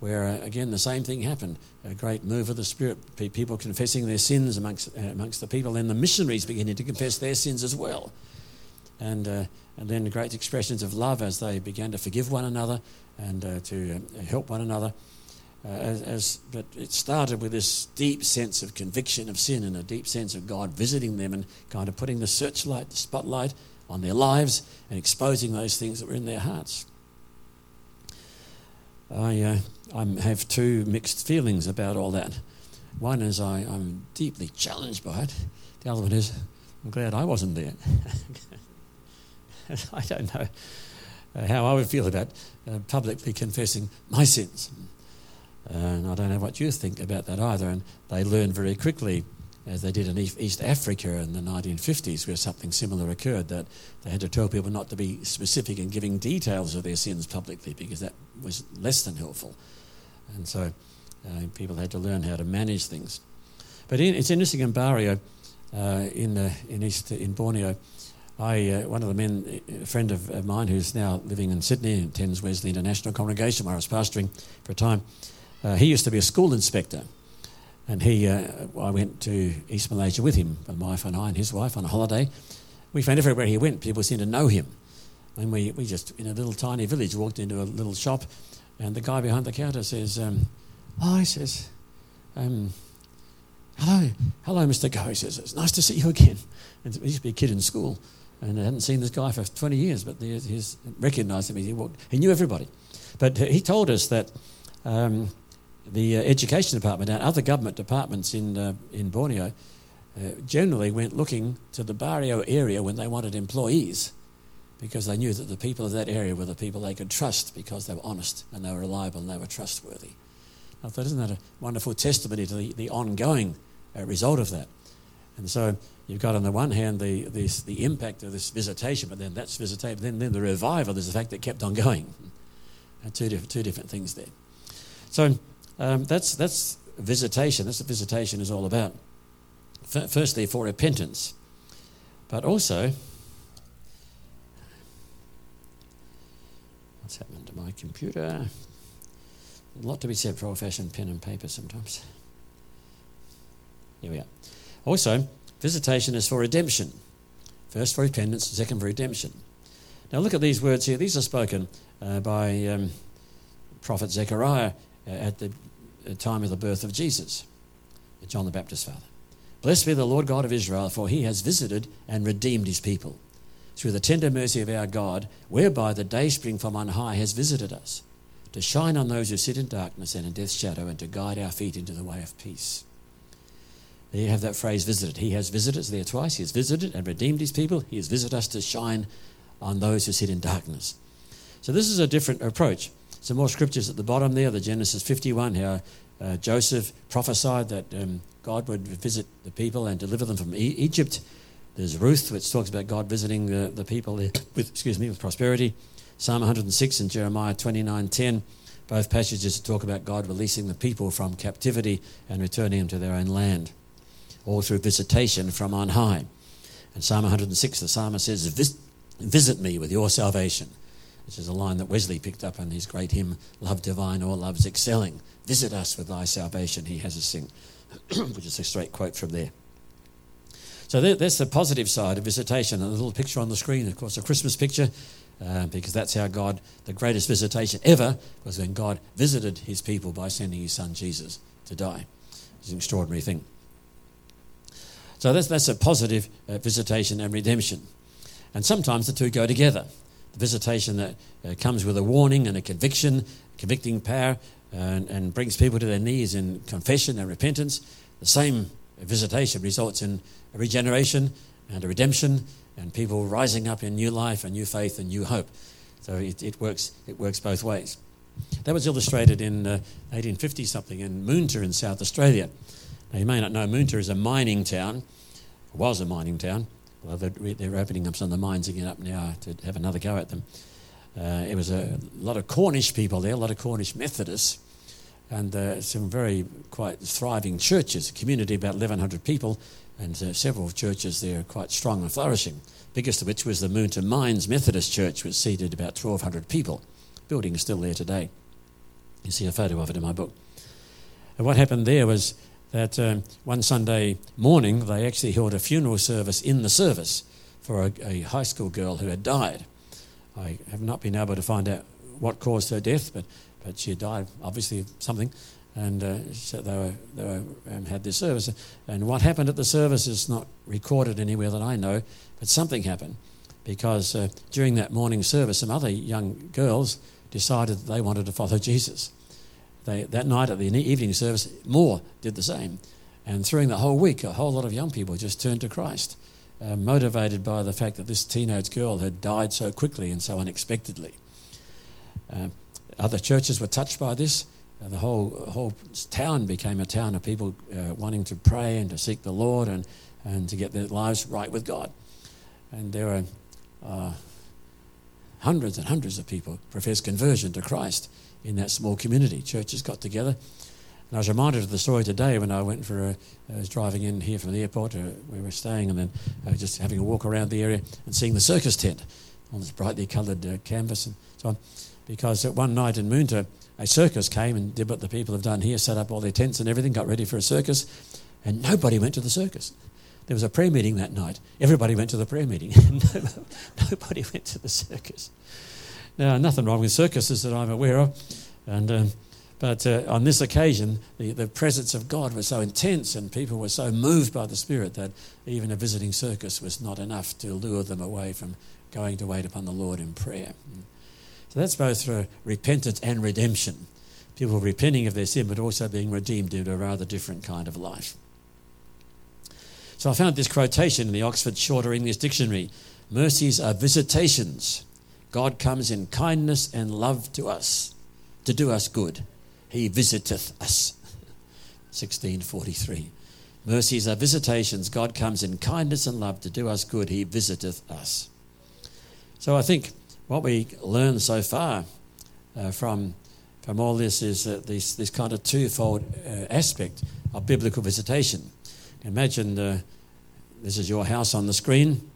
where uh, again the same thing happened a great move of the Spirit, people confessing their sins amongst, uh, amongst the people, and the missionaries beginning to confess their sins as well. And, uh, and then great expressions of love as they began to forgive one another and uh, to uh, help one another. Uh, as, as, but it started with this deep sense of conviction of sin and a deep sense of God visiting them and kind of putting the searchlight, the spotlight on their lives and exposing those things that were in their hearts. I, I have two mixed feelings about all that. One is I, I'm deeply challenged by it. The other one is I'm glad I wasn't there. I don't know uh, how I would feel about uh, publicly confessing my sins. and I don't know what you think about that either. And they learned very quickly, as they did in East Africa in the 1950s, where something similar occurred, that they had to tell people not to be specific in giving details of their sins publicly because that was less than helpful. And so uh, people had to learn how to manage things. But in, it's interesting in Bario, uh, in, uh, in, East, in Borneo, I, uh, one of the men, a friend of, of, mine who's now living in Sydney and attends Wesley International Congregation where I was pastoring for a time, uh, he used to be a school inspector. And he, uh, I went to East Malaysia with him, my wife and I and his wife on a holiday. We found everywhere he went, people seemed to know him. And we, we just, in a little tiny village, walked into a little shop, and the guy behind the counter says, um, Oh, he says, um, Hello, hello, Mr. Go. He says, It's nice to see you again. And he used to be a kid in school and I hadn't seen this guy for 20 years, but he's recognised him. He, walked, he knew everybody. But he told us that um, the uh, education department and other government departments in, uh, in Borneo uh, generally went looking to the Bario area when they wanted employees because they knew that the people of that area were the people they could trust because they were honest and they were reliable and they were trustworthy. I thought, isn't that a wonderful testimony to the, the ongoing uh, result of that? And so you've got on the one hand the, this, the impact of this visitation, but then that's visitation. Then, then the revival is the fact that kept on going. And two, different, two different things there. So um, that's, that's visitation. That's what visitation is all about. F- firstly, for repentance, but also, what's happened to my computer? A lot to be said for old fashioned pen and paper sometimes. Here we are. Also, visitation is for redemption. First for repentance, second for redemption. Now look at these words here. These are spoken uh, by um, prophet Zechariah uh, at the time of the birth of Jesus, John the Baptist's father. Blessed be the Lord God of Israel, for he has visited and redeemed his people through the tender mercy of our God, whereby the dayspring from on high has visited us, to shine on those who sit in darkness and in death's shadow, and to guide our feet into the way of peace. There you have that phrase visited. He has visited us there twice. He has visited and redeemed his people. He has visited us to shine on those who sit in darkness. So this is a different approach. Some more scriptures at the bottom there, the Genesis 51, how uh, Joseph prophesied that um, God would visit the people and deliver them from e- Egypt. There's Ruth, which talks about God visiting the, the people with, excuse me, with prosperity. Psalm 106 and Jeremiah 29:10, both passages talk about God releasing the people from captivity and returning them to their own land, all through visitation from on high. And Psalm 106, the psalmist says, "Visit me with your salvation." which is a line that Wesley picked up in his great hymn, Love Divine, All Love's Excelling. Visit us with thy salvation, he has us sing, which is a straight quote from there. So that's the positive side of visitation. And a little picture on the screen, of course, a Christmas picture, uh, because that's how God, the greatest visitation ever, was when God visited his people by sending his son Jesus to die. It's an extraordinary thing. So that's, that's a positive uh, visitation and redemption. And sometimes the two go together the visitation that uh, comes with a warning and a conviction, convicting power, and, and brings people to their knees in confession and repentance. The same visitation results in a regeneration and a redemption, and people rising up in new life and new faith and new hope. So it, it works. It works both ways. That was illustrated in uh, 1850 something in Moonta in South Australia. Now you may not know Moonta is a mining town, was a mining town, well, they're, they're opening up some of the mines again up now to have another go at them. Uh, it was a lot of Cornish people there, a lot of Cornish Methodists, and uh, some very quite thriving churches, a community about 1,100 people, and uh, several churches there quite strong and flourishing. Biggest of which was the Moonta Mines Methodist Church, which seated about 1,200 people. The building is still there today. You see a photo of it in my book. And what happened there was that um, one Sunday morning they actually held a funeral service in the service for a, a, high school girl who had died. I have not been able to find out what caused her death, but, but she had died, obviously, of something. And uh, so they, were, they were, um, had this service. And what happened at the service is not recorded anywhere that I know, but something happened because uh, during that morning service, some other young girls decided that they wanted to follow Jesus. They, that night at the evening service, more did the same. And throughout the whole week, a whole lot of young people just turned to Christ, uh, motivated by the fact that this teenage girl had died so quickly and so unexpectedly. Uh, other churches were touched by this. Uh, the whole, whole town became a town of people uh, wanting to pray and to seek the Lord and, and to get their lives right with God. And there were uh, hundreds and hundreds of people professed conversion to Christ in that small community. Churches got together. And I was reminded of the story today when I went for a, I was driving in here from the airport where we were staying and then uh, just having a walk around the area and seeing the circus tent on this brightly coloured uh, canvas and so on. Because one night in Moonta, a circus came and did what the people have done here, set up all their tents and everything, got ready for a circus, and nobody went to the circus. There was a prayer meeting that night. Everybody went to the prayer meeting. nobody went to the circus. Now, nothing wrong with circuses that I'm aware of, and um, but uh, on this occasion, the, the presence of God was so intense, and people were so moved by the Spirit that even a visiting circus was not enough to lure them away from going to wait upon the Lord in prayer. So that's both for repentance and redemption. People repenting of their sin, but also being redeemed into a rather different kind of life. So I found this quotation in the Oxford Shorter English Dictionary Mercies are visitations God comes in kindness and love to us to do us good. He visiteth us. 1643. Mercies are visitations. God comes in kindness and love to do us good. He visiteth us. So I think what we learned so far uh, from, from all this is this, this kind of twofold uh, aspect of biblical visitation. Imagine this is your house on the screen,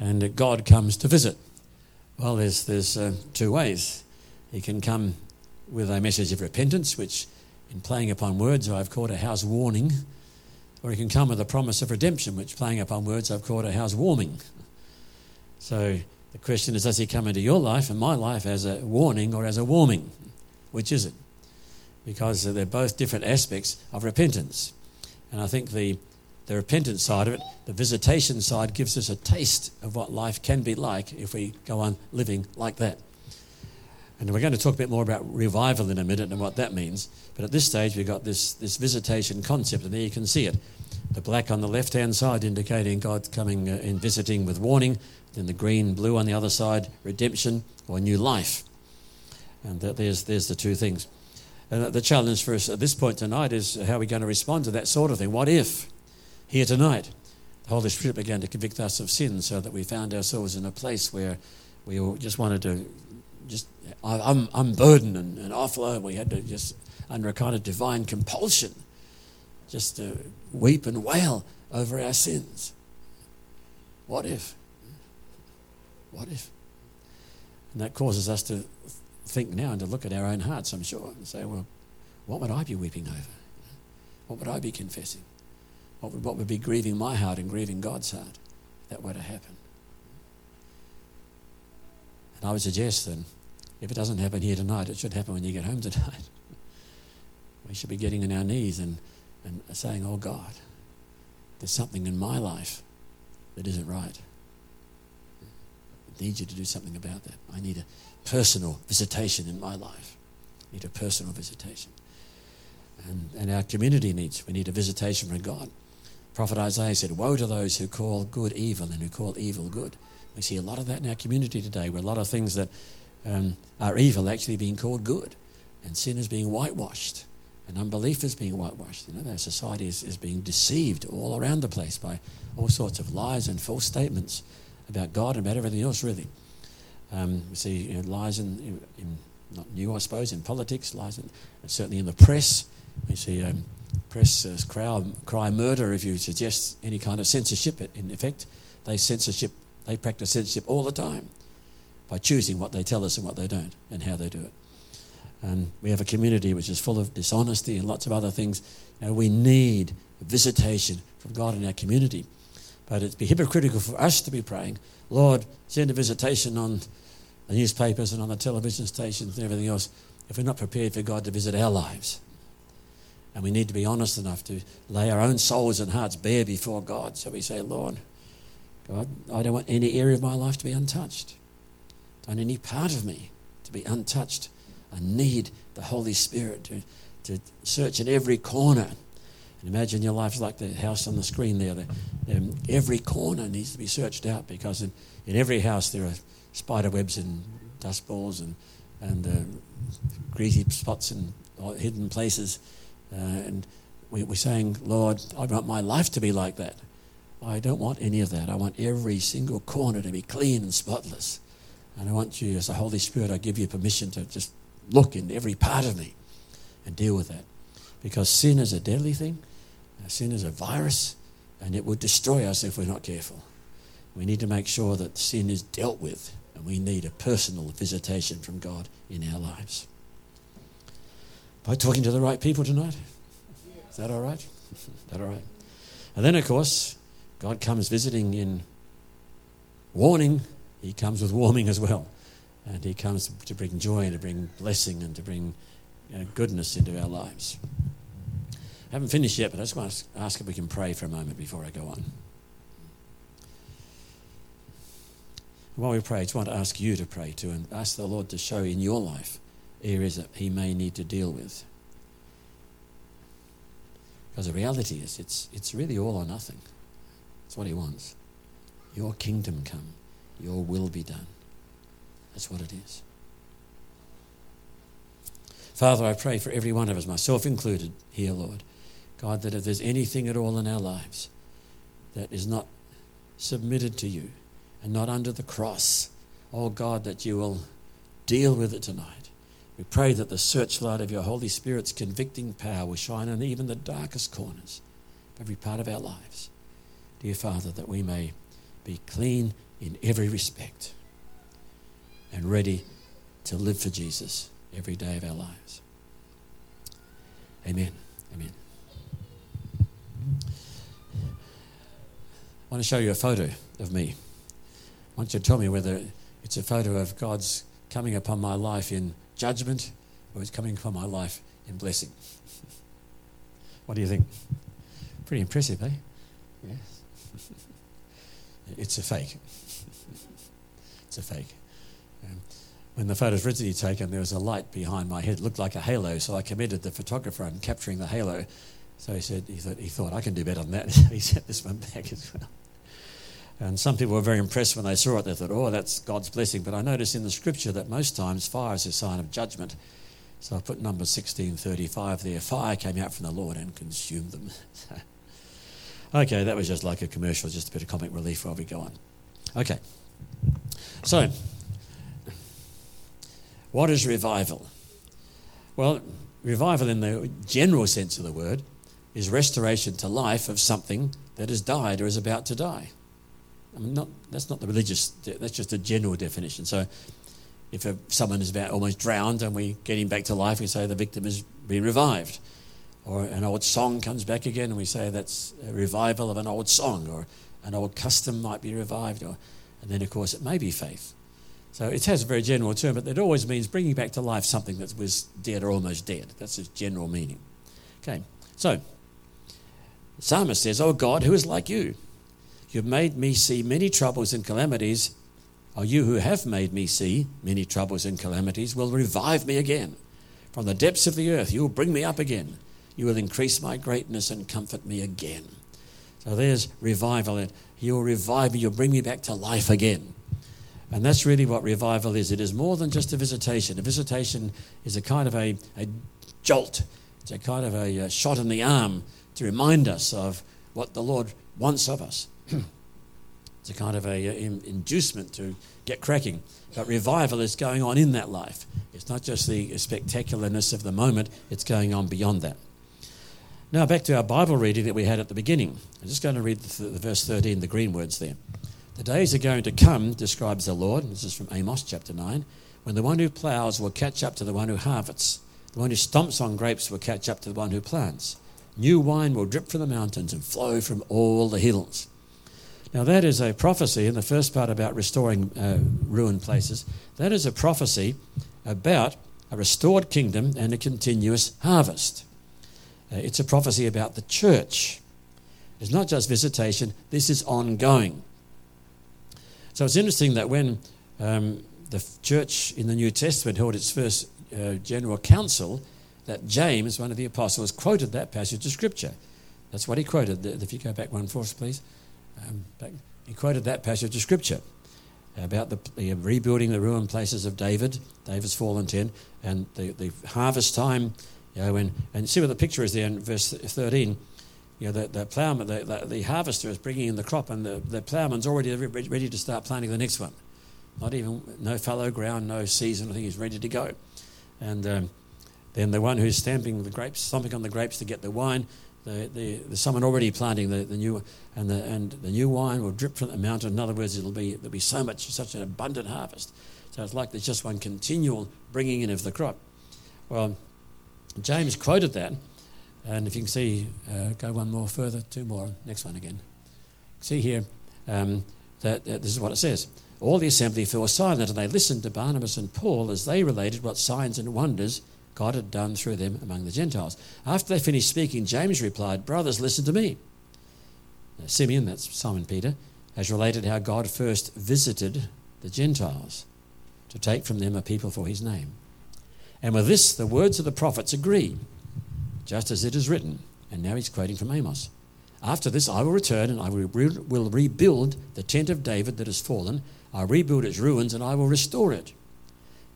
and God comes to visit. Well, there's, there's uh, two ways. He can come with a message of repentance, which in playing upon words I've called a house warning, or he can come with a promise of redemption, which playing upon words I've called a house warming. So the question is, does he come into your life and my life as a warning or as a warming? Which is it? Because they're both different aspects of repentance. And I think the, the repentance side of it, the visitation side, gives us a taste of what life can be like if we go on living like that. And we're going to talk a bit more about revival in a minute and what that means. But at this stage, we've got this, this visitation concept, and there you can see it. The black on the left hand side indicating God coming uh, and visiting with warning, then the green, blue on the other side, redemption or new life. And that there's, there's the two things. And the challenge for us at this point tonight is how are we going to respond to that sort of thing? What if, here tonight, the Holy Spirit began to convict us of sin so that we found ourselves in a place where we just wanted to just burdened and, and offload. We had to just, under a kind of divine compulsion, just to weep and wail over our sins. What if? What if? And that causes us to think now and to look at our own hearts, I'm sure, and say, well, what would I be weeping over? What would I be confessing? What would, what would be grieving my heart and grieving God's heart if that were to happen? And I would suggest then if it doesn't happen here tonight, it should happen when you get home tonight. We should be getting on our knees and, and saying, Oh God, there's something in my life that isn't right. Need you to do something about that. I need a personal visitation in my life. I need a personal visitation. And, and our community needs, we need a visitation from God. Prophet Isaiah said, Woe to those who call good evil and who call evil good. We see a lot of that in our community today, where a lot of things that um, are evil actually being called good, and sin is being whitewashed, and unbelief is being whitewashed. You know, our society is, is being deceived all around the place by all sorts of lies and false statements about God and about everything else, really. Um, we see you know, lies in, in, not new, I suppose, in politics, lies in, certainly in the press. We see um, press uh, cry, cry murder if you suggest any kind of censorship. In effect, they censorship, they practice censorship all the time by choosing what they tell us and what they don't and how they do it. And we have a community which is full of dishonesty and lots of other things. You know, we need visitation from God in our community. But it'd be hypocritical for us to be praying, Lord, send a visitation on the newspapers and on the television stations and everything else if we're not prepared for God to visit our lives. And we need to be honest enough to lay our own souls and hearts bare before God. So we say, Lord, God, I don't want any area of my life to be untouched on any part of me to be untouched. I need the Holy Spirit to, to search in every corner. And imagine your life's like the house on the screen there. The, um, every corner needs to be searched out because in, in every house there are spider webs and dust balls and, and uh, greasy spots and hidden places. Uh, and we, we're saying, Lord, I want my life to be like that. I don't want any of that. I want every single corner to be clean and spotless. And I want you, as the Holy Spirit, I give you permission to just look in every part of me and deal with that. Because sin is a deadly thing, sin is a virus, and it will destroy us if we're not careful. We need to make sure that sin is dealt with, and we need a personal visitation from God in our lives. By talking to the right people tonight? Is that all right? Is that all right? And then, of course, God comes visiting in warning he comes with warming as well. And he comes to bring joy and to bring blessing and to bring goodness into our lives. I haven't finished yet, but I just want to ask if we can pray for a moment before I go on. While we pray, I just want to ask you to pray too and ask the Lord to show in your life areas that He may need to deal with. Because the reality is, it's, it's really all or nothing. That's what He wants. Your kingdom come. Your will be done. That's what it is. Father, I pray for every one of us, myself included, here, Lord. God, that if there's anything at all in our lives that is not submitted to you and not under the cross, oh God, that you will deal with it tonight. We pray that the searchlight of your Holy Spirit's convicting power will shine on even the darkest corners of every part of our lives. Dear Father, that we may be clean in every respect and ready to live for Jesus every day of our lives. Amen. Amen. I want to show you a photo of me. I want you to tell me whether it's a photo of God's coming upon my life in judgment or it's coming upon my life in blessing. what do you think? Pretty impressive, eh? Yes. it's a fake. it's a fake. Um, when the photo was originally taken, there was a light behind my head. It looked like a halo, so I commended the photographer on capturing the halo. So he said he thought he thought I can do better than that. he sent this one back as well. And some people were very impressed when they saw it. They thought, oh, that's God's blessing. But I notice in the scripture that most times fire is a sign of judgment. So I put number 1635 there. Fire came out from the Lord and consumed them. okay, that was just like a commercial, just a bit of comic relief while we go on. Okay. So, what is revival? Well, revival in the general sense of the word is restoration to life of something that has died or is about to die. I mean, not, that's not the religious, that's just a general definition. So if a, someone is about almost drowned and we get him back to life, we say the victim has been revived. Or an old song comes back again and we say that's a revival of an old song, or an old custom might be revived. Or, and then, of course, it may be faith. So it has a very general term, but it always means bringing back to life something that was dead or almost dead. That's its general meaning. Okay, so psalmist says, Oh God, who is like you? You've made me see many troubles and calamities. Or you who have made me see many troubles and calamities will revive me again. From the depths of the earth, you will bring me up again. You will increase my greatness and comfort me again. So there's revival. You'll revive me, you'll bring me back to life again. And that's really what revival is. It is more than just a visitation. A visitation is a kind of a, a jolt, it's a kind of a, a shot in the arm to remind us of what the Lord wants of us. it's a kind of a, uh, a inducement to get cracking. But revival is going on in that life. It's not just the spectacularness of the moment, it's going on beyond that. Now, back to our Bible reading that we had at the beginning. I'm just going to read the, the verse 13, the green words there. The days are going to come, describes the Lord, this is from Amos chapter 9, when the one who ploughs will catch up to the one who harvests. The one who stomps on grapes will catch up to the one who plants. New wine will drip from the mountains and flow from all the hills. Now, that is a prophecy in the first part about restoring uh, ruined places. That is a prophecy about a restored kingdom and a continuous harvest. Uh, it's a prophecy about the church. It's not just visitation, this is ongoing. So it's interesting that when um, the church in the New Testament held its first uh, general council, that James, one of the apostles, quoted that passage of Scripture. That's what he quoted. If you go back one for us, please. Um, back, he quoted that passage of Scripture about the, the, rebuilding the ruined places of David, David's fallen tent, and the, the harvest time. You know, when, and see what the picture is there in verse 13. You know, the, the plowman, the, the, the, harvester is bringing in the crop, and the, the plowman's already ready to start planting the next one. Not even, no fallow ground, no season, I think he's ready to go. And um, then the one who's stamping the grapes, stomping on the grapes to get the wine, the, the, there's someone already planting the, the new and the and the new wine will drip from the mountain. In other words, it'll be there'll be so much such an abundant harvest. So it's like there's just one continual bringing in of the crop. Well, James quoted that, and if you can see, uh, go one more further, two more, next one again. See here, um, that, that this is what it says. All the assembly fell silent, and they listened to Barnabas and Paul as they related what signs and wonders God had done through them among the Gentiles. After they finished speaking, James replied, Brothers, listen to me. Now, Simeon, that's Simon Peter, has related how God first visited the Gentiles to take from them a people for his name. And with this, the words of the prophets agree, just as it is written. And now he's quoting from Amos. After this, I will return and I will, rebuild the tent of David that has fallen. I'll rebuild its ruins and I will restore it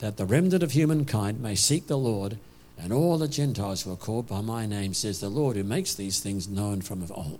that the remnant of humankind may seek the Lord and all the Gentiles who are called by my name, says the Lord, who makes these things known from of old.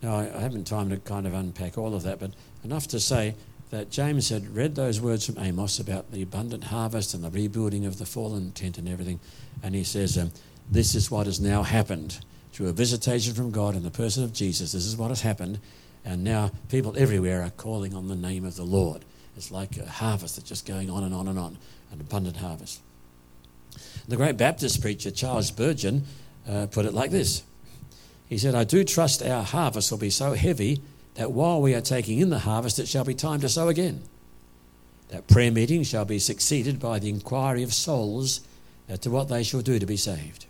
Now, I, haven't time to kind of unpack all of that, but enough to say that James had read those words from Amos about the abundant harvest and the rebuilding of the fallen tent and everything, and he says, um, This is what has now happened through a visitation from God in the person of Jesus. This is what has happened, and now people everywhere are calling on the name of the Lord. It's like a harvest that's just going on and on and on, an abundant harvest. The great Baptist preacher Charles Spurgeon uh, put it like this He said, I do trust our harvest will be so heavy that while we are taking in the harvest, it shall be time to sow again. That prayer meeting shall be succeeded by the inquiry of souls as to what they shall do to be saved.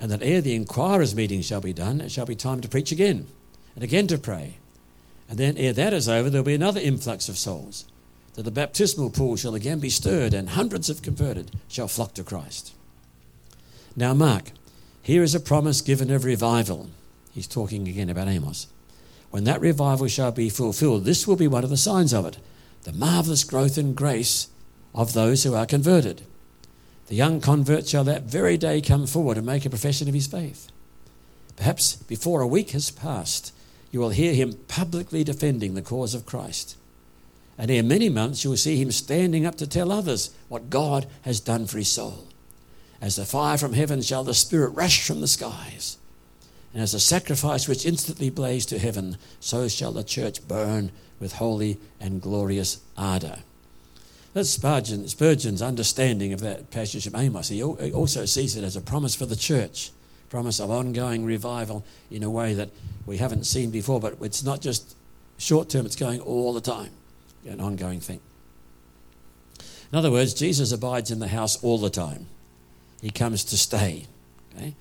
And that ere the inquirers' meeting shall be done, it shall be time to preach again and again to pray. And then, ere that is over, there will be another influx of souls that the baptismal pool shall again be stirred, and hundreds of converted shall flock to Christ. Now, mark, here is a promise given of revival. He's talking again about Amos. When that revival shall be fulfilled, this will be one of the signs of it the marvelous growth and grace of those who are converted. The young convert shall that very day come forward and make a profession of his faith. Perhaps before a week has passed, you will hear him publicly defending the cause of Christ. And in many months, you will see him standing up to tell others what God has done for his soul. As the fire from heaven shall the Spirit rush from the skies. And as a sacrifice which instantly blazed to heaven, so shall the church burn with holy and glorious ardour. That's Spurgeon, Spurgeon's understanding of that passage of Amos. He also sees it as a promise for the church, promise of ongoing revival in a way that we haven't seen before, but it's not just short term, it's going all the time an ongoing thing. In other words, Jesus abides in the house all the time. He comes to stay. Okay?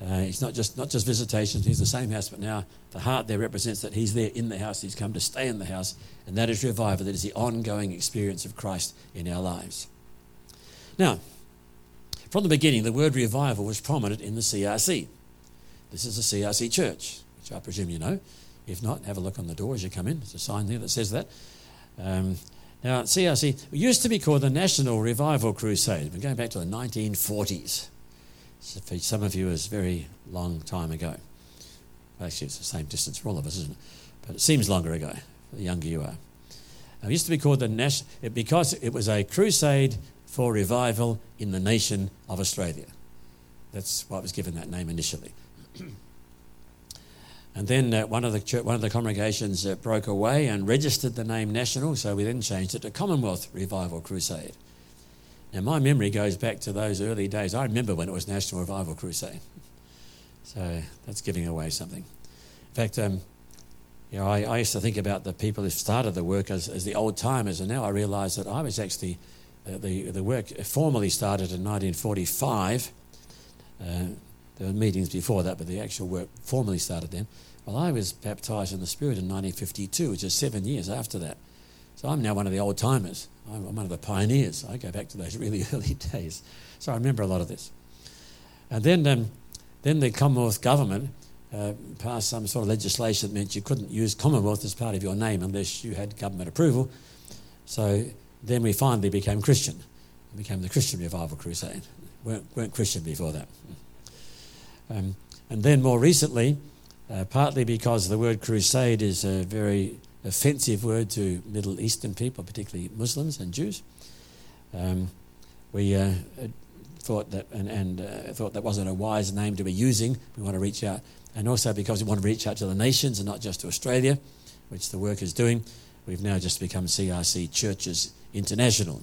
Uh, it's not just not just visitations. He's the same house, but now the heart there represents that he's there in the house. He's come to stay in the house, and that is revival. That is the ongoing experience of Christ in our lives. Now, from the beginning, the word revival was prominent in the CRC. This is a CRC church, which I presume you know. If not, have a look on the door as you come in. There's a sign there that says that. Um, now, CRC used to be called the National Revival Crusade. We're going back to the 1940s. So for some of you, it's a very long time ago. Actually, it's the same distance for all of us, isn't it? But it seems longer ago, the younger you are. It used to be called the National, because it was a crusade for revival in the nation of Australia. That's why it was given that name initially. And then uh, one, of the church, one of the congregations uh, broke away and registered the name National, so we then changed it to Commonwealth Revival Crusade. Now, my memory goes back to those early days. I remember when it was National Revival Crusade. So that's giving away something. In fact, um, you know, I, I, used to think about the people who started the work as, as the old timers, and now I realise that I was actually, the, the work formally started in 1945. Uh, there were meetings before that, but the actual work formally started then. Well, I was baptized in the Spirit in 1952, which is seven years after that. So I'm now one of the old timers. I'm one of the pioneers. I go back to those really early days. So I remember a lot of this. And then, um, then the Commonwealth government uh, passed some sort of legislation that meant you couldn't use Commonwealth as part of your name unless you had government approval. So then we finally became Christian. We became the Christian Revival Crusade. Weren't, weren't Christian before that. Um, and then more recently, uh, partly because the word crusade is a very offensive word to Middle Eastern people, particularly Muslims and Jews, um, we uh, thought that and, and uh, thought that wasn't a wise name to be using. We want to reach out, and also because we want to reach out to the nations and not just to Australia, which the work is doing. We've now just become CRC Churches International,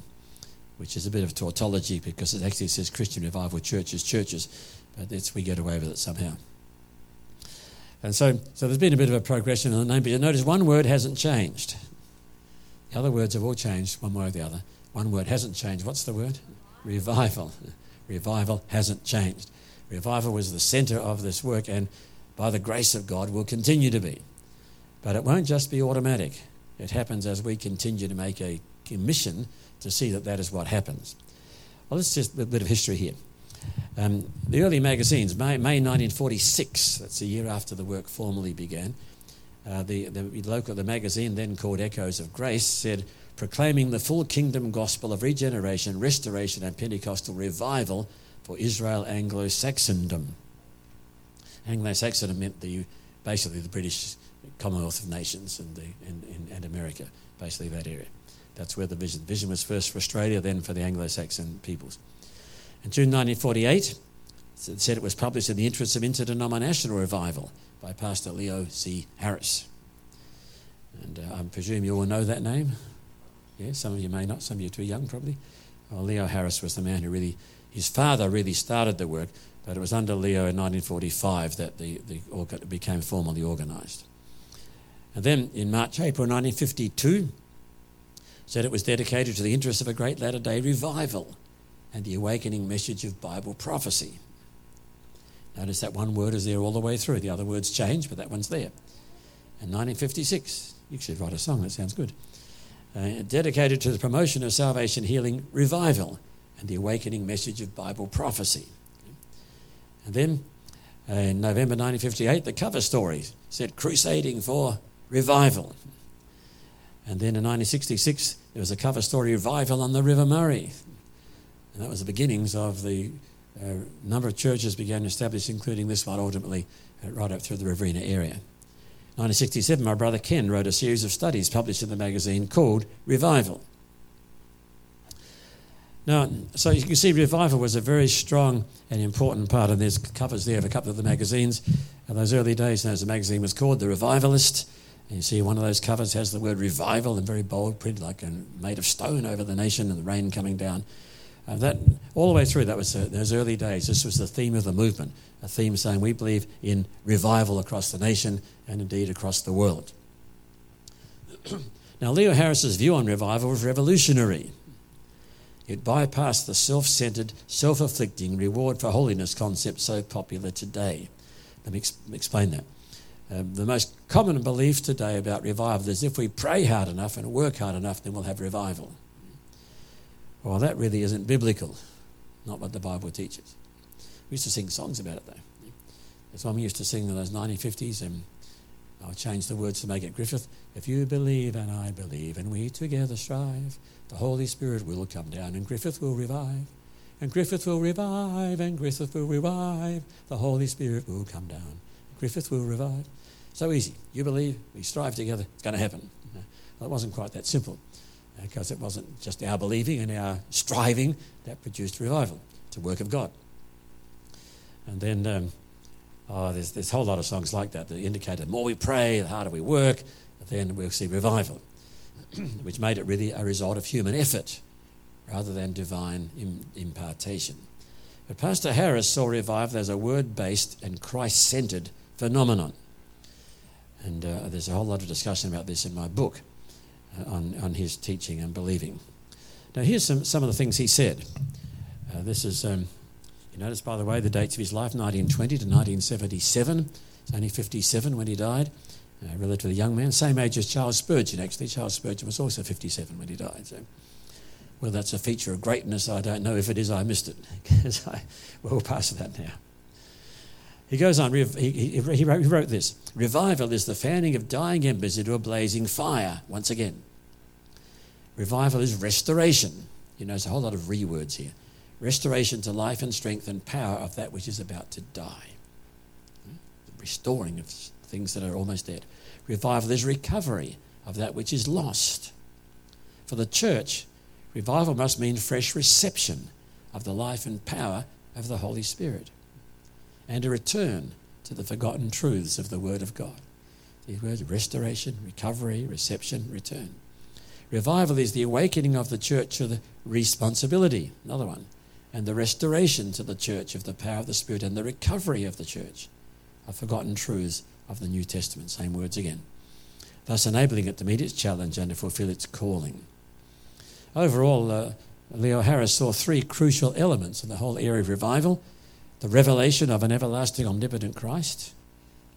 which is a bit of tautology because it actually says Christian Revival Churches, churches, but it's, we get away with it somehow. And so, so there's been a bit of a progression in the name, but you notice one word hasn't changed. The other words have all changed, one way or the other. One word hasn't changed. What's the word? Revival. Revival hasn't changed. Revival was the centre of this work, and by the grace of God, will continue to be. But it won't just be automatic. It happens as we continue to make a mission to see that that is what happens. Well, let's just a bit of history here. Um, the early magazines, May, May 1946, that's a year after the work formally began, uh, the, the local the magazine then called Echoes of Grace said proclaiming the full kingdom gospel of regeneration, restoration, and Pentecostal revival for Israel Anglo-Saxondom. Anglo-Saxon meant the basically the British Commonwealth of Nations and, the, and, and, and America, basically that area. That's where the vision. Vision was first for Australia, then for the Anglo-Saxon peoples. In June 1948, it said it was published in the interest of interdenominational revival by Pastor Leo C. Harris. And uh, I presume you all know that name. Yeah, some of you may not, some of you are too young probably. Well, Leo Harris was the man who really, his father really started the work, but it was under Leo in 1945 that the, the it became formally organised. And then in March, April 1952, said it was dedicated to the interest of a great latter day revival and the awakening message of Bible prophecy. Notice that one word is there all the way through. The other words change, but that one's there. In 1956, you should write a song, that sounds good. Uh, dedicated to the promotion of salvation, healing, revival, and the awakening message of Bible prophecy. And then uh, in November 1958, the cover story said Crusading for Revival. And then in 1966, there was a cover story Revival on the River Murray. And that was the beginnings of the a number of churches began to establish, including this one ultimately uh, right up through the Riverina area. 1967, my brother Ken wrote a series of studies published in the magazine called Revival. Now, so you can see revival was a very strong and important part, and there's covers there of a couple of the magazines. In those early days, as the magazine was called, The Revivalist. You see one of those covers has the word revival in very bold print, like made of stone over the nation, and the rain coming down. Uh, that all the way through, that was uh, those early days. This was the theme of the movement, a theme saying we believe in revival across the nation and indeed across the world. now, Leo Harris's view on revival was revolutionary. It bypassed the self-centered, self-afflicting reward for holiness concept so popular today. Let me ex- explain that. Um, the most common belief today about revival is if we pray hard enough and work hard enough, then we'll have revival. Well, that really isn't biblical, not what the Bible teaches. We used to sing songs about it, though. That's why we used to sing in those 1950s, and I'll change the words to make it Griffith. If you believe and I believe, and we together strive, the Holy Spirit will come down, and Griffith will revive. And Griffith will revive, and Griffith will revive. The Holy Spirit will come down. Griffith will revive. So easy. You believe, we strive together, it's going to happen. Well, it wasn't quite that simple because it wasn't just our believing and our striving that produced revival. It's a work of God. And then um, oh, there's, there's a whole lot of songs like that that indicate the more we pray, the harder we work, then we'll see revival, which made it really a result of human effort rather than divine Im- impartation. But Pastor Harris saw revival as a word based and Christ centered phenomenon. And uh, there's a whole lot of discussion about this in my book. Uh, on, on his teaching and believing. Now, here's some, some of the things he said. Uh, this is, um, you notice, by the way, the dates of his life 1920 to 1977. He's only 57 when he died, a relatively young man, same age as Charles Spurgeon, actually. Charles Spurgeon was also 57 when he died. So, well, that's a feature of greatness. I don't know if it is, I missed it. I, we'll pass that now. He goes on, he, he, he, wrote, this Revival is the fanning of dying embers into a blazing fire, once again. Revival is restoration. You know, there's a whole lot of re words here. Restoration to life and strength and power of that which is about to die. The restoring of things that are almost dead. Revival is recovery of that which is lost. For the church, revival must mean fresh reception of the life and power of the Holy Spirit and a return to the forgotten truths of the Word of God. These words restoration, recovery, reception, return. Revival is the awakening of the church to the responsibility, another one, and the restoration to the church of the power of the Spirit and the recovery of the church of forgotten truths of the New Testament. Same words again. Thus enabling it to meet its challenge and to fulfill its calling. Overall, uh, Leo Harris saw three crucial elements in the whole area of revival the revelation of an everlasting, omnipotent Christ.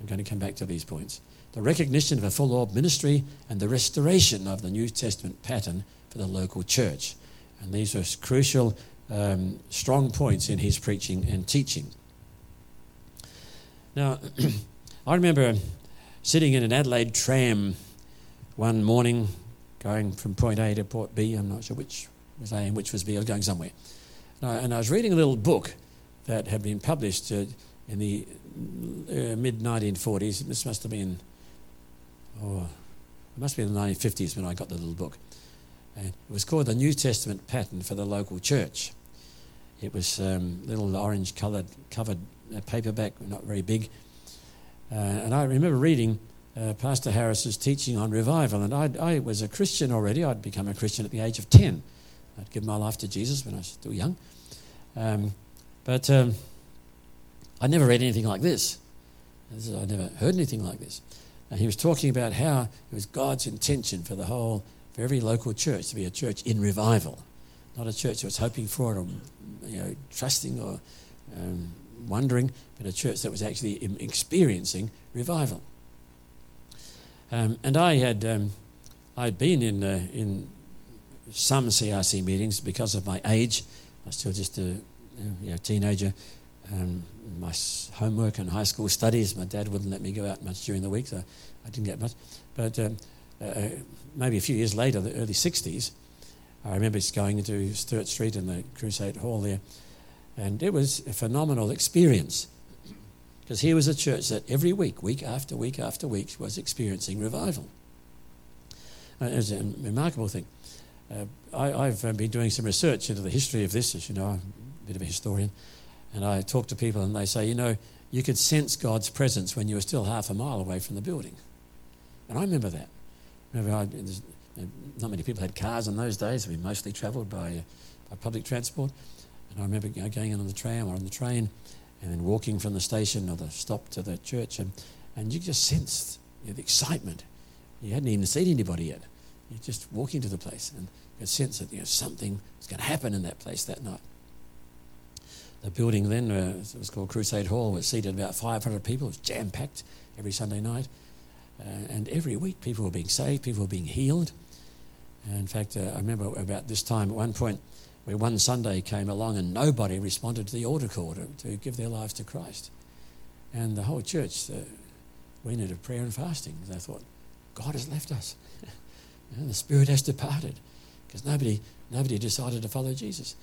I'm going to come back to these points. The recognition of a full orb ministry and the restoration of the New Testament pattern for the local church. And these are crucial, um, strong points in his preaching and teaching. Now, I remember sitting in an Adelaide tram one morning, going from point A to point B. I'm not sure which was A and which was B. I was going somewhere. And I, and I was reading a little book that had been published uh, in the uh, mid 1940s. This must have been, oh, it must have been the 1950s when I got the little book. And it was called the New Testament Pattern for the Local Church. It was um, little orange coloured covered uh, paperback, not very big. Uh, and I remember reading uh, Pastor Harris's teaching on revival. And I'd, I was a Christian already. I'd become a Christian at the age of 10. I'd given my life to Jesus when I was still young. Um, but um, I never read anything like this. I never heard anything like this. And he was talking about how it was God's intention for the whole, for every local church to be a church in revival, not a church that was hoping for it or you know, trusting or um, wondering, but a church that was actually experiencing revival. Um, and I had um, I'd been in uh, in some CRC meetings because of my age. I was still just a you know, teenager. Um, my homework and high school studies, my dad wouldn't let me go out much during the week, so I didn't get much. But um, uh, uh maybe a few years later, the early 60s, I remember going into Sturt Street in the Crusade Hall there, and it was a phenomenal experience. Because here was a church that every week, week after week after week, was experiencing revival. Uh, it was a remarkable thing. Uh, I, have uh, been doing some research into the history of this, as you know, bit of a historian. And I talk to people and they say, you know, you could sense God's presence when you were still half a mile away from the building. And I remember that. Remember, I, not many people had cars in those days. We mostly travelled by, by public transport. And I remember going on the tram or on the train and then walking from the station or the stop to the church, and, and you just sensed you know, the excitement. You hadn't even seen anybody yet. You're just walking to the place, and you could sense that you know, something was going to happen in that place that night. The building then, uh, it was called Crusade Hall, was seated about 500 people. It was jam packed every Sunday night. Uh, and every week, people were being saved, people were being healed. And in fact, uh, I remember about this time at one point, where one Sunday came along and nobody responded to the altar call to, to give their lives to Christ. And the whole church uh, went into prayer and fasting. They thought, God has left us. the Spirit has departed because nobody, nobody decided to follow Jesus.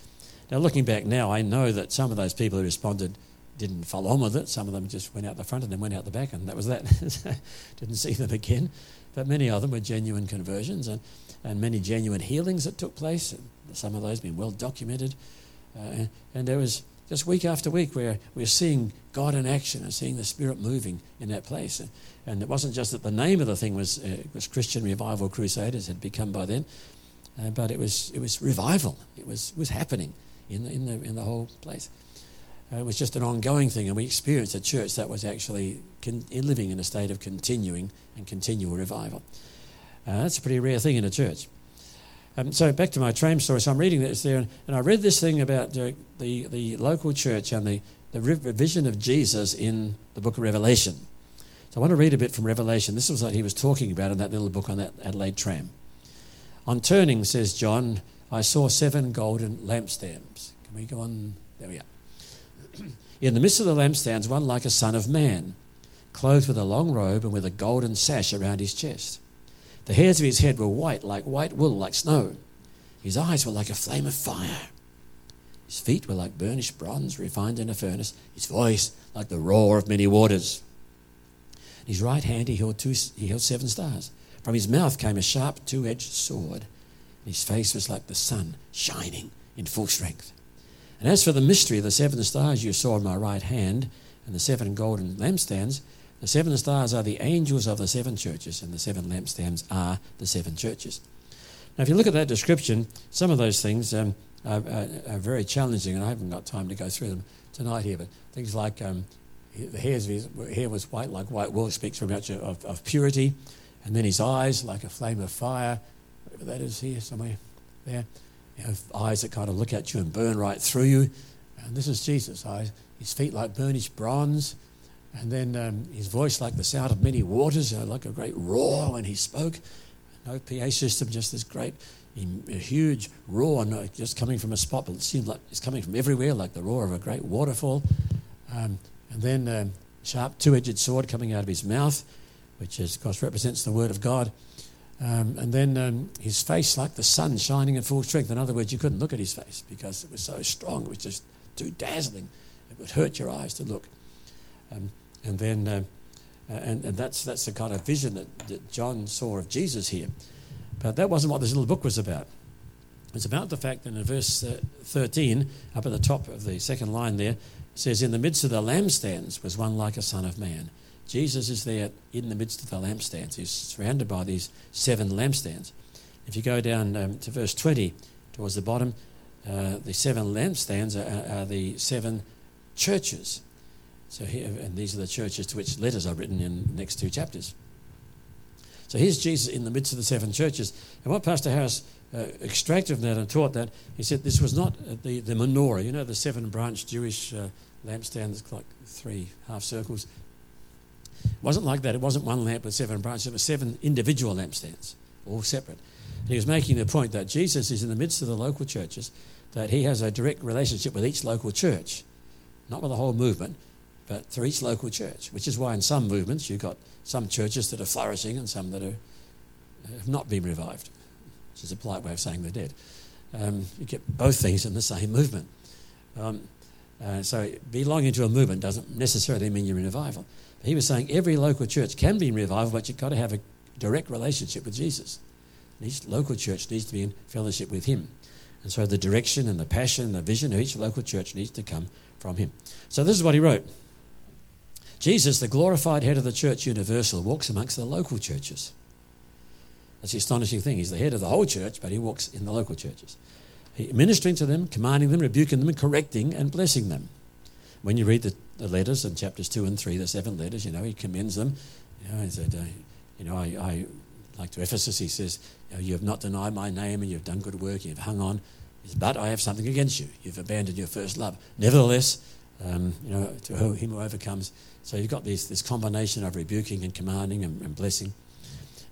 Now, looking back now, I know that some of those people who responded didn't follow on with it. Some of them just went out the front and then went out the back, and that was that. didn't see them again. But many of them were genuine conversions and, and many genuine healings that took place. Some of those been well documented. Uh, and there was just week after week where we're seeing God in action and seeing the Spirit moving in that place. And it wasn't just that the name of the thing was, uh, was Christian Revival Crusaders, had become by then, uh, but it was, it was revival. It was, was happening in the, in, the, in the whole place. Uh, it was just an ongoing thing, and we experienced a church that was actually con- living in a state of continuing and continual revival. Uh, that's a pretty rare thing in a church. Um, so back to my tram story. So I'm reading this there, and I read this thing about the, the, the local church and the, the vision of Jesus in the book of Revelation. So I want to read a bit from Revelation. This was what he was talking about in that little book on that Adelaide tram. On turning, says John, I saw seven golden lampstands. Can we go on? There we are. In the midst of the lampstands, one like a son of man, clothed with a long robe and with a golden sash around his chest. The hairs of his head were white, like white wool, like snow. His eyes were like a flame of fire. His feet were like burnished bronze refined in a furnace. His voice like the roar of many waters. In his right hand he held, two, he held seven stars. From his mouth came a sharp two edged sword. His face was like the sun, shining in full strength. And as for the mystery of the seven stars you saw in my right hand and the seven golden lampstands, the seven stars are the angels of the seven churches, and the seven lampstands are the seven churches. Now, if you look at that description, some of those things um, are, are, are, very challenging, and I haven't got time to go through them tonight here, but things like um, the hairs his hair was white like white wool, speaks very much of, of purity, and then his eyes like a flame of fire, that is here somewhere there. You have eyes that kind of look at you and burn right through you. And this is Jesus' eyes. His feet like burnished bronze, and then um, his voice like the sound of many waters, like a great roar when he spoke. No PA system, just this great, huge roar, just coming from a spot, but it seemed like it's coming from everywhere, like the roar of a great waterfall. Um, and then um, sharp two-edged sword coming out of his mouth. which is, of course represents the Word of God. Um, and then um, his face like the sun shining in full strength. In other words, you couldn't look at his face because it was so strong. It was just too dazzling. It would hurt your eyes to look. Um, and then, uh, and, and that's, that's the kind of vision that, that John saw of Jesus here. But that wasn't what this little book was about. It's about the fact that in verse uh, 13, up at the top of the second line there, says, In the midst of the lampstands was one like a son of man. Jesus is there in the midst of the lampstands. He's surrounded by these seven lampstands. If you go down um, to verse 20, towards the bottom, uh, the seven lampstands are, are, the seven churches. So here, and these are the churches to which letters are written in the next two chapters. So here's Jesus in the midst of the seven churches. And what Pastor Harris uh, extracted from that and taught that, he said this was not the, the menorah, you know, the seven branch Jewish uh, lampstands, like three half circles. It wasn't like that. It wasn't one lamp with seven branches. It was seven individual lampstands, all separate. And he was making the point that Jesus is in the midst of the local churches, that he has a direct relationship with each local church, not with the whole movement, but through each local church, which is why in some movements you've got some churches that are flourishing and some that are, have not been revived, which is a polite way of saying they're dead. Um, you get both things in the same movement. Um, uh, so belonging to a movement doesn't necessarily mean you're in revival. He was saying every local church can be in revival, but you've got to have a direct relationship with Jesus. And each local church needs to be in fellowship with Him. And so the direction and the passion and the vision of each local church needs to come from Him. So this is what he wrote Jesus, the glorified head of the church universal, walks amongst the local churches. That's the astonishing thing. He's the head of the whole church, but he walks in the local churches. He, ministering to them, commanding them, rebuking them, correcting and blessing them. When you read the, the letters in chapters 2 and 3, the seven letters, you know, he commends them. You know, he said, uh, you know, I, I, like to Ephesus, he says, you, know, you have not denied my name and you've done good work, you've hung on, but I have something against you. You've abandoned your first love. Nevertheless, um, you know, to him who overcomes. So you've got this, this combination of rebuking and commanding and, and blessing.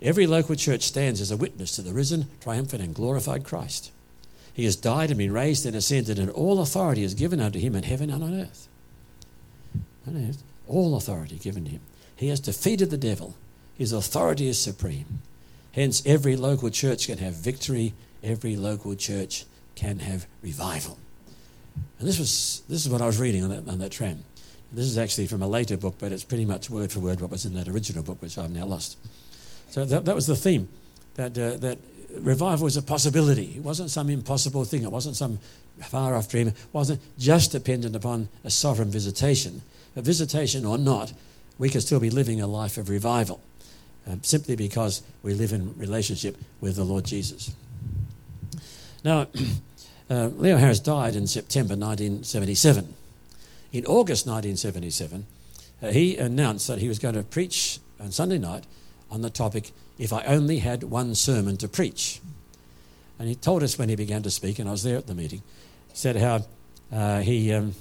Every local church stands as a witness to the risen, triumphant, and glorified Christ. He has died and been raised and ascended, and all authority is given unto him in heaven and on earth. All authority given to him. He has defeated the devil. His authority is supreme. Hence, every local church can have victory. Every local church can have revival. And this was this is what I was reading on that, on that tram. This is actually from a later book, but it's pretty much word for word what was in that original book, which I've now lost. So that, that was the theme, that, uh, that revival was a possibility. It wasn't some impossible thing. It wasn't some far off dream. It wasn't just dependent upon a sovereign visitation. A visitation or not, we can still be living a life of revival, uh, simply because we live in relationship with the Lord Jesus. Now, uh, Leo Harris died in September 1977. In August 1977, uh, he announced that he was going to preach on Sunday night on the topic, If I Only Had One Sermon to Preach. And he told us when he began to speak, and I was there at the meeting, he said how uh, he, um,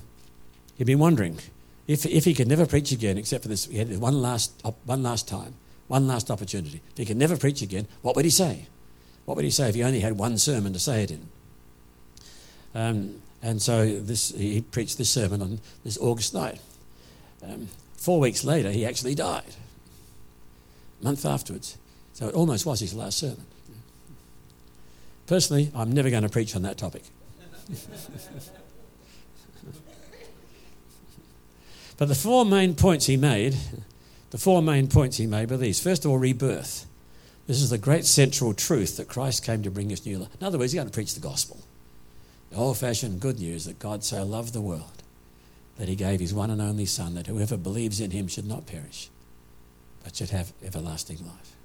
he'd been wondering if, if he could never preach again, except for this, he had one last, one last time, one last opportunity. If he could never preach again, what would he say? What would he say if he only had one sermon to say it in? Um, and so this, he preached this sermon on this August night. Um, four weeks later, he actually died. Month afterwards. So it almost was his last sermon. Personally, I'm never going to preach on that topic. but the four main points he made, the four main points he made were these. First of all, rebirth. This is the great central truth that Christ came to bring us new life. In other words, he's going to preach the gospel. The old fashioned good news that God so loved the world that he gave his one and only Son, that whoever believes in him should not perish, but should have everlasting life.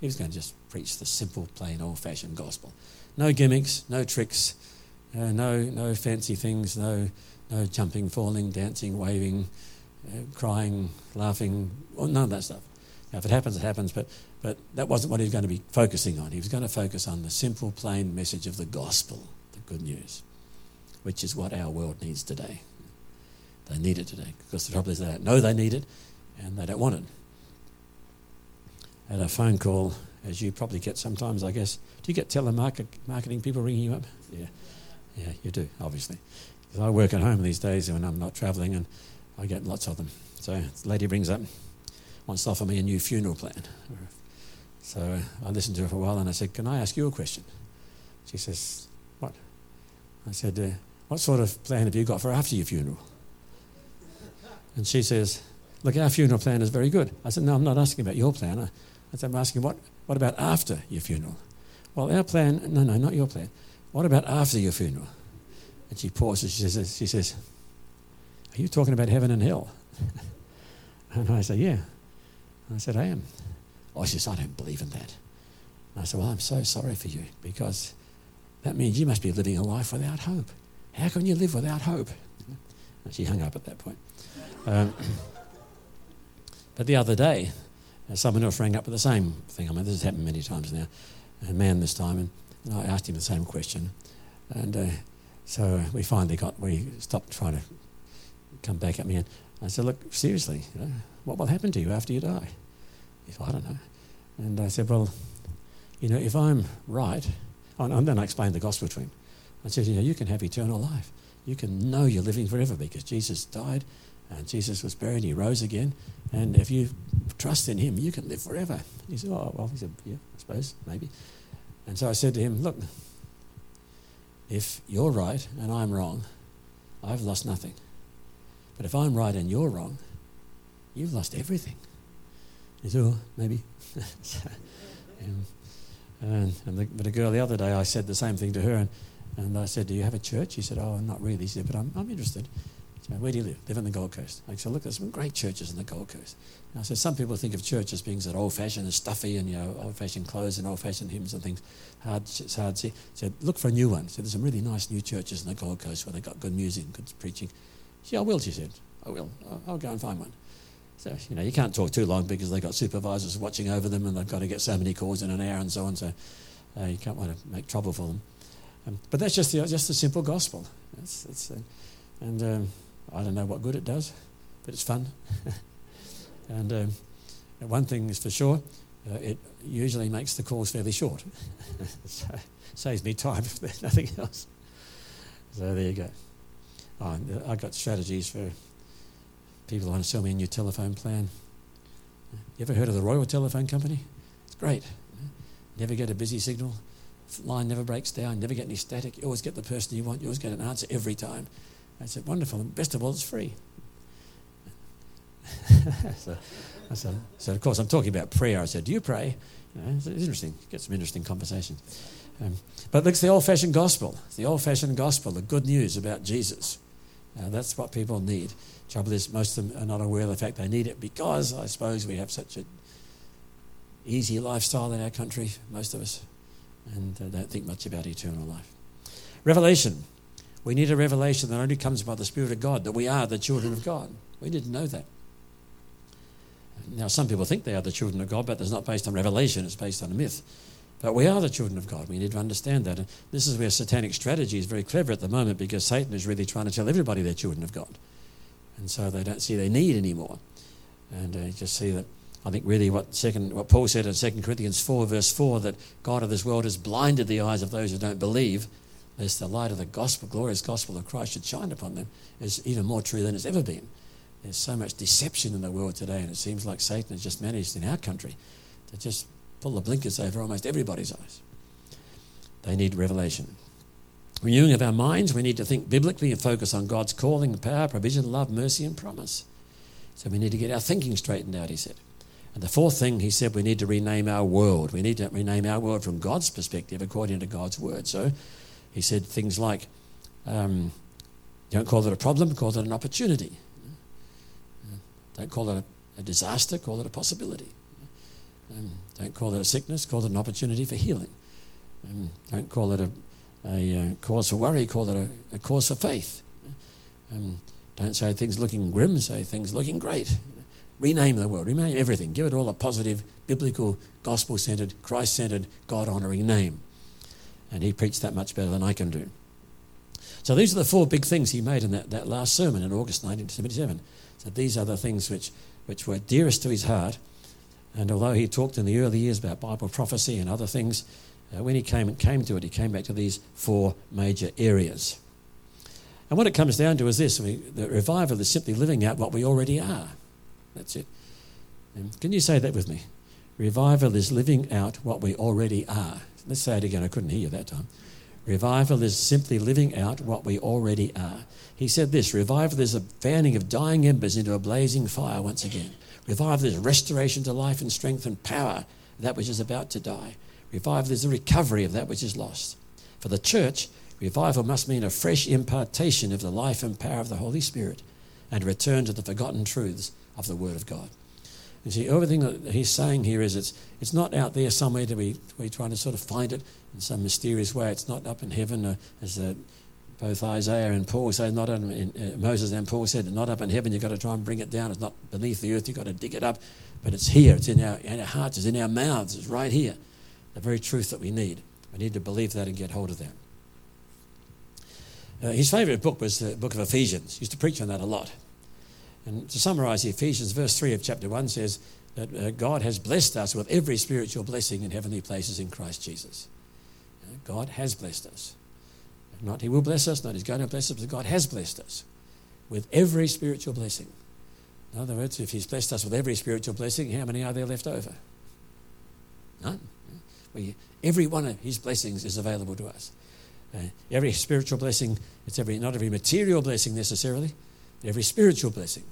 He was going to just preach the simple, plain, old fashioned gospel. No gimmicks, no tricks, uh, no, no fancy things, no, no jumping, falling, dancing, waving, uh, crying, laughing, none of that stuff. Now, if it happens, it happens, but, but that wasn't what he was going to be focusing on. He was going to focus on the simple, plain message of the gospel the good news, which is what our world needs today. They need it today because the trouble is they don't know they need it and they don't want it. Had a phone call, as you probably get sometimes, I guess. Do you get telemarketing people ringing you up? Yeah, yeah, you do, obviously. Because I work at home these days when I'm not travelling and I get lots of them. So the lady rings up. wants to offer me a new funeral plan. So I listened to her for a while and I said, Can I ask you a question? She says, What? I said, uh, What sort of plan have you got for after your funeral? And she says, Look, our funeral plan is very good. I said, No, I'm not asking about your plan. Said, I'm asking, what, what about after your funeral? Well, our plan, no, no, not your plan. What about after your funeral? And she pauses. She says, she says Are you talking about heaven and hell? and I said, Yeah. I said, I am. Oh, she says, I don't believe in that. And I said, Well, I'm so sorry for you because that means you must be living a life without hope. How can you live without hope? And she hung up at that point. Um, but the other day, someone else rang up with the same thing. I mean, this has happened many times now. A man this time, and, and I asked him the same question. And uh, so we finally got, we stopped trying to come back at me. And I said, Look, seriously, you know, what will happen to you after you die? He said, I don't know. And I said, Well, you know, if I'm right, and then I explained the gospel to him. I said, You know, you can have eternal life. You can know you're living forever because Jesus died and Jesus was buried, he rose again. And if you trust in him, you can live forever. He said, Oh, well, he said, Yeah, I suppose, maybe. And so I said to him, Look, if you're right and I'm wrong, I've lost nothing. But if I'm right and you're wrong, you've lost everything. He said, Oh, maybe. and, um, and, and the, but a girl the other day, I said the same thing to her. And, and I said, Do you have a church? She said, Oh, not really. She said, But I'm, I'm interested. Where do you live? Live on the Gold Coast. I said, look, there's some great churches on the Gold Coast. And I said, some people think of church as being sort of old-fashioned and stuffy and, you know, old-fashioned clothes and old-fashioned hymns and things. Hard, it's hard to see. said, look for a new one. said, there's some really nice new churches on the Gold Coast where they've got good music and good preaching. She I will, she said. I will. I'll, I'll go and find one. So, you know, you can't talk too long because they've got supervisors watching over them and they've got to get so many calls in an hour and so on. So uh, you can't want to make trouble for them. Um, but that's just the, just the simple gospel. That's, that's, uh, and... Um, I don't know what good it does, but it's fun. and um, one thing is for sure, uh, it usually makes the calls fairly short. so saves me time if there's nothing else. So there you go. Oh, I've got strategies for people who want to sell me a new telephone plan. You ever heard of the Royal Telephone Company? It's great. Never get a busy signal. Line never breaks down. Never get any static. You always get the person you want. You always get an answer every time. I said, wonderful. Best of all, it's free. so, I said, so, of course, I'm talking about prayer. I said, do you pray? You know, it's interesting. Get some interesting conversation. Um, but it's the old-fashioned gospel. It's the old-fashioned gospel, the good news about Jesus. Uh, that's what people need. Trouble is, most of them are not aware of the fact they need it because I suppose we have such an easy lifestyle in our country, most of us, and uh, don't think much about eternal life. Revelation we need a revelation that only comes by the Spirit of God, that we are the children of God. We didn't know that. Now, some people think they are the children of God, but it's not based on revelation, it's based on a myth. But we are the children of God. We need to understand that. And this is where satanic strategy is very clever at the moment because Satan is really trying to tell everybody they're children of God. And so they don't see their need anymore. And uh, just see that I think really what second what Paul said in 2 Corinthians 4, verse 4, that God of this world has blinded the eyes of those who don't believe as the light of the gospel, glorious gospel of Christ should shine upon them, is even more true than it's ever been. There's so much deception in the world today, and it seems like Satan has just managed in our country to just pull the blinkers over almost everybody's eyes. They need revelation. Renewing of our minds, we need to think biblically and focus on God's calling, power, provision, love, mercy, and promise. So we need to get our thinking straightened out, he said. And the fourth thing, he said, we need to rename our world. We need to rename our world from God's perspective according to God's word. So he said things like, um, don't call it a problem, call it an opportunity. Don't call it a, a disaster, call it a possibility. Um, don't call it a sickness, call it an opportunity for healing. Um, don't call it a, a, a, uh, cause for worry, call it a, a cause for faith. Um, don't say things looking grim, say things looking great. Rename the world, rename everything. Give it all a positive, biblical, gospel centered, Christ centered, God honoring name. And he preached that much better than I can do. So these are the four big things he made in that, that last sermon in August 1977. So these are the things which, which were dearest to his heart. And although he talked in the early years about Bible prophecy and other things, uh, when he came, and came to it, he came back to these four major areas. And what it comes down to is this we, the revival is simply living out what we already are. That's it. Um, can you say that with me? Revival is living out what we already are. Let's say it again. I couldn't hear you that time. Revival is simply living out what we already are. He said this Revival is a fanning of dying embers into a blazing fire once again. Revival is restoration to life and strength and power, that which is about to die. Revival is the recovery of that which is lost. For the church, revival must mean a fresh impartation of the life and power of the Holy Spirit and return to the forgotten truths of the Word of God. You see, everything that he's saying here is it's, it's not out there somewhere to be we're trying to sort of find it in some mysterious way. It's not up in heaven, uh, as uh, both Isaiah and Paul say. Not in, uh, Moses and Paul said, not up in heaven. You've got to try and bring it down. It's not beneath the earth. You've got to dig it up. But it's here. It's in our, in our hearts. It's in our mouths. It's right here. The very truth that we need. We need to believe that and get hold of that. Uh, his favourite book was the book of Ephesians. He used to preach on that a lot. And to summarize Ephesians, verse 3 of chapter 1 says that uh, God has blessed us with every spiritual blessing in heavenly places in Christ Jesus. Uh, God has blessed us. Not He will bless us, not He's going to bless us, but God has blessed us with every spiritual blessing. In other words, if He's blessed us with every spiritual blessing, how many are there left over? None. We, every one of His blessings is available to us. Uh, every spiritual blessing, it's every, not every material blessing necessarily, every spiritual blessing.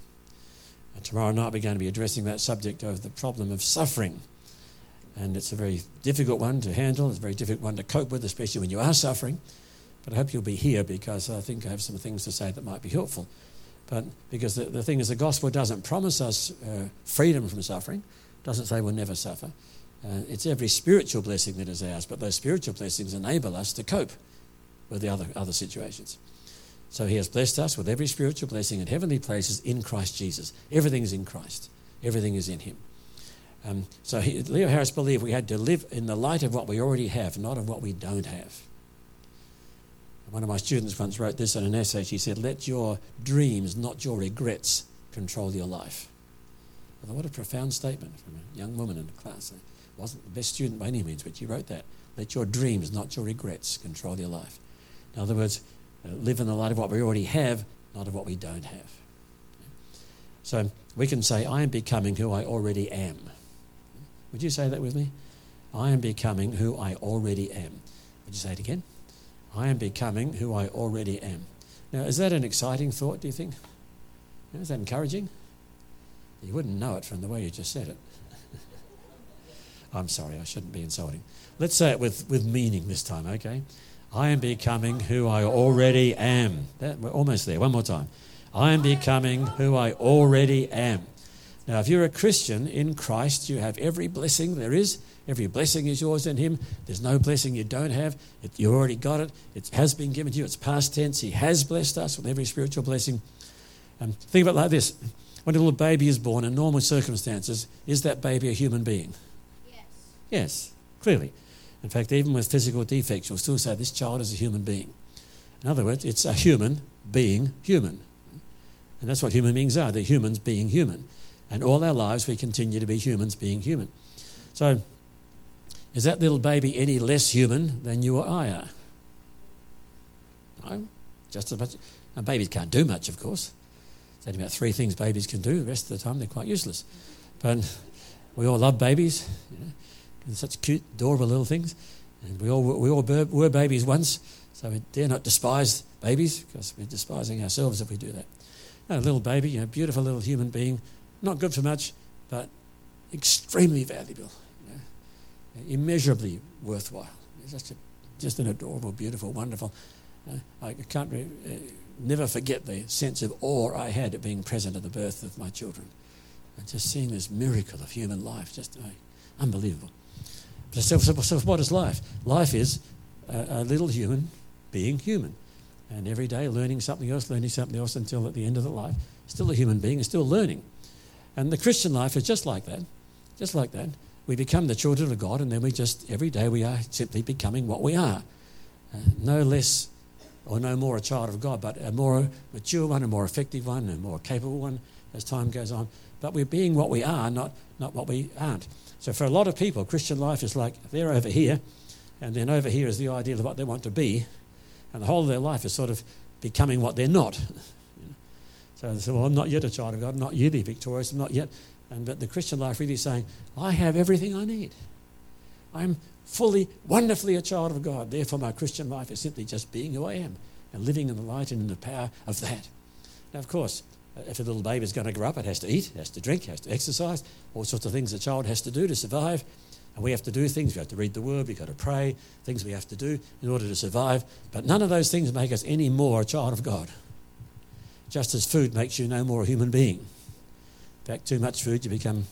And tomorrow night we're going to be addressing that subject of the problem of suffering. And it's a very difficult one to handle, it's a very difficult one to cope with, especially when you are suffering. But I hope you'll be here because I think I have some things to say that might be helpful. But because the, the thing is, the gospel doesn't promise us uh, freedom from suffering, doesn't say we'll never suffer. Uh, it's every spiritual blessing that is ours, but those spiritual blessings enable us to cope with the other, other situations. So he has blessed us with every spiritual blessing in heavenly places in Christ Jesus. Everything is in Christ, everything is in him. Um, so he, Leo Harris believed we had to live in the light of what we already have, not of what we don't have. One of my students once wrote this in an essay. She said, Let your dreams, not your regrets, control your life. Thought, what a profound statement from a young woman in the class. Wasn't the best student by any means, but she wrote that. Let your dreams, not your regrets, control your life. In other words, Uh, live in the light of what we already have, not of what we don't have. So we can say, I am becoming who I already am. Would you say that with me? I am becoming who I already am. Would you say it again? I am becoming who I already am. Now, is that an exciting thought, do you think? Is that encouraging? You wouldn't know it from the way you just said it. I'm sorry, I shouldn't be insulting. Let's say it with, with meaning this time, okay? I am becoming who I already am. That, we're almost there. One more time. I am becoming who I already am. Now, if you're a Christian in Christ, you have every blessing there is. Every blessing is yours in Him. There's no blessing you don't have. It, you already got it. It has been given to you. It's past tense. He has blessed us with every spiritual blessing. Um, think about it like this when a little baby is born in normal circumstances, is that baby a human being? Yes. Yes, clearly. In fact, even with physical defects, you'll still say this child is a human being. In other words, it's a human being human. And that's what human beings are. They're humans being human. And all our lives, we continue to be humans being human. So, is that little baby any less human than you or I are? No, just as much. And babies can't do much, of course. There's only about three things babies can do. The rest of the time, they're quite useless. But we all love babies. You know, and such cute, adorable little things. And we all, we all were babies once, so we dare not despise babies because we're despising ourselves if we do that. a little baby, you know, beautiful little human being, not good for much, but extremely valuable, you know, immeasurably worthwhile. Just, a, just an adorable, beautiful, wonderful. Uh, I can't re- uh, never forget the sense of awe I had at being present at the birth of my children. And just seeing this miracle of human life, just uh, unbelievable. So, so, so, what is life? Life is a, a little human being human. And every day learning something else, learning something else until at the end of the life, still a human being and still learning. And the Christian life is just like that. Just like that. We become the children of God, and then we just, every day, we are simply becoming what we are. Uh, no less or no more a child of God, but a more mature one, a more effective one, a more capable one as time goes on. But we're being what we are, not, not what we aren't. So for a lot of people, Christian life is like they're over here, and then over here is the ideal of what they want to be, and the whole of their life is sort of becoming what they're not. so they say, well, I'm not yet a child of God, I'm not yet victorious, I'm not yet. And but the Christian life really is saying, I have everything I need. I'm fully, wonderfully a child of God. Therefore, my Christian life is simply just being who I am and living in the light and in the power of that. Now, of course, if a little baby is going to grow up, it has to eat, has to drink, has to exercise, all sorts of things a child has to do to survive. And we have to do things. We have to read the word, we've got to pray, things we have to do in order to survive. But none of those things make us any more a child of God. Just as food makes you no more a human being. In fact, too much food, you become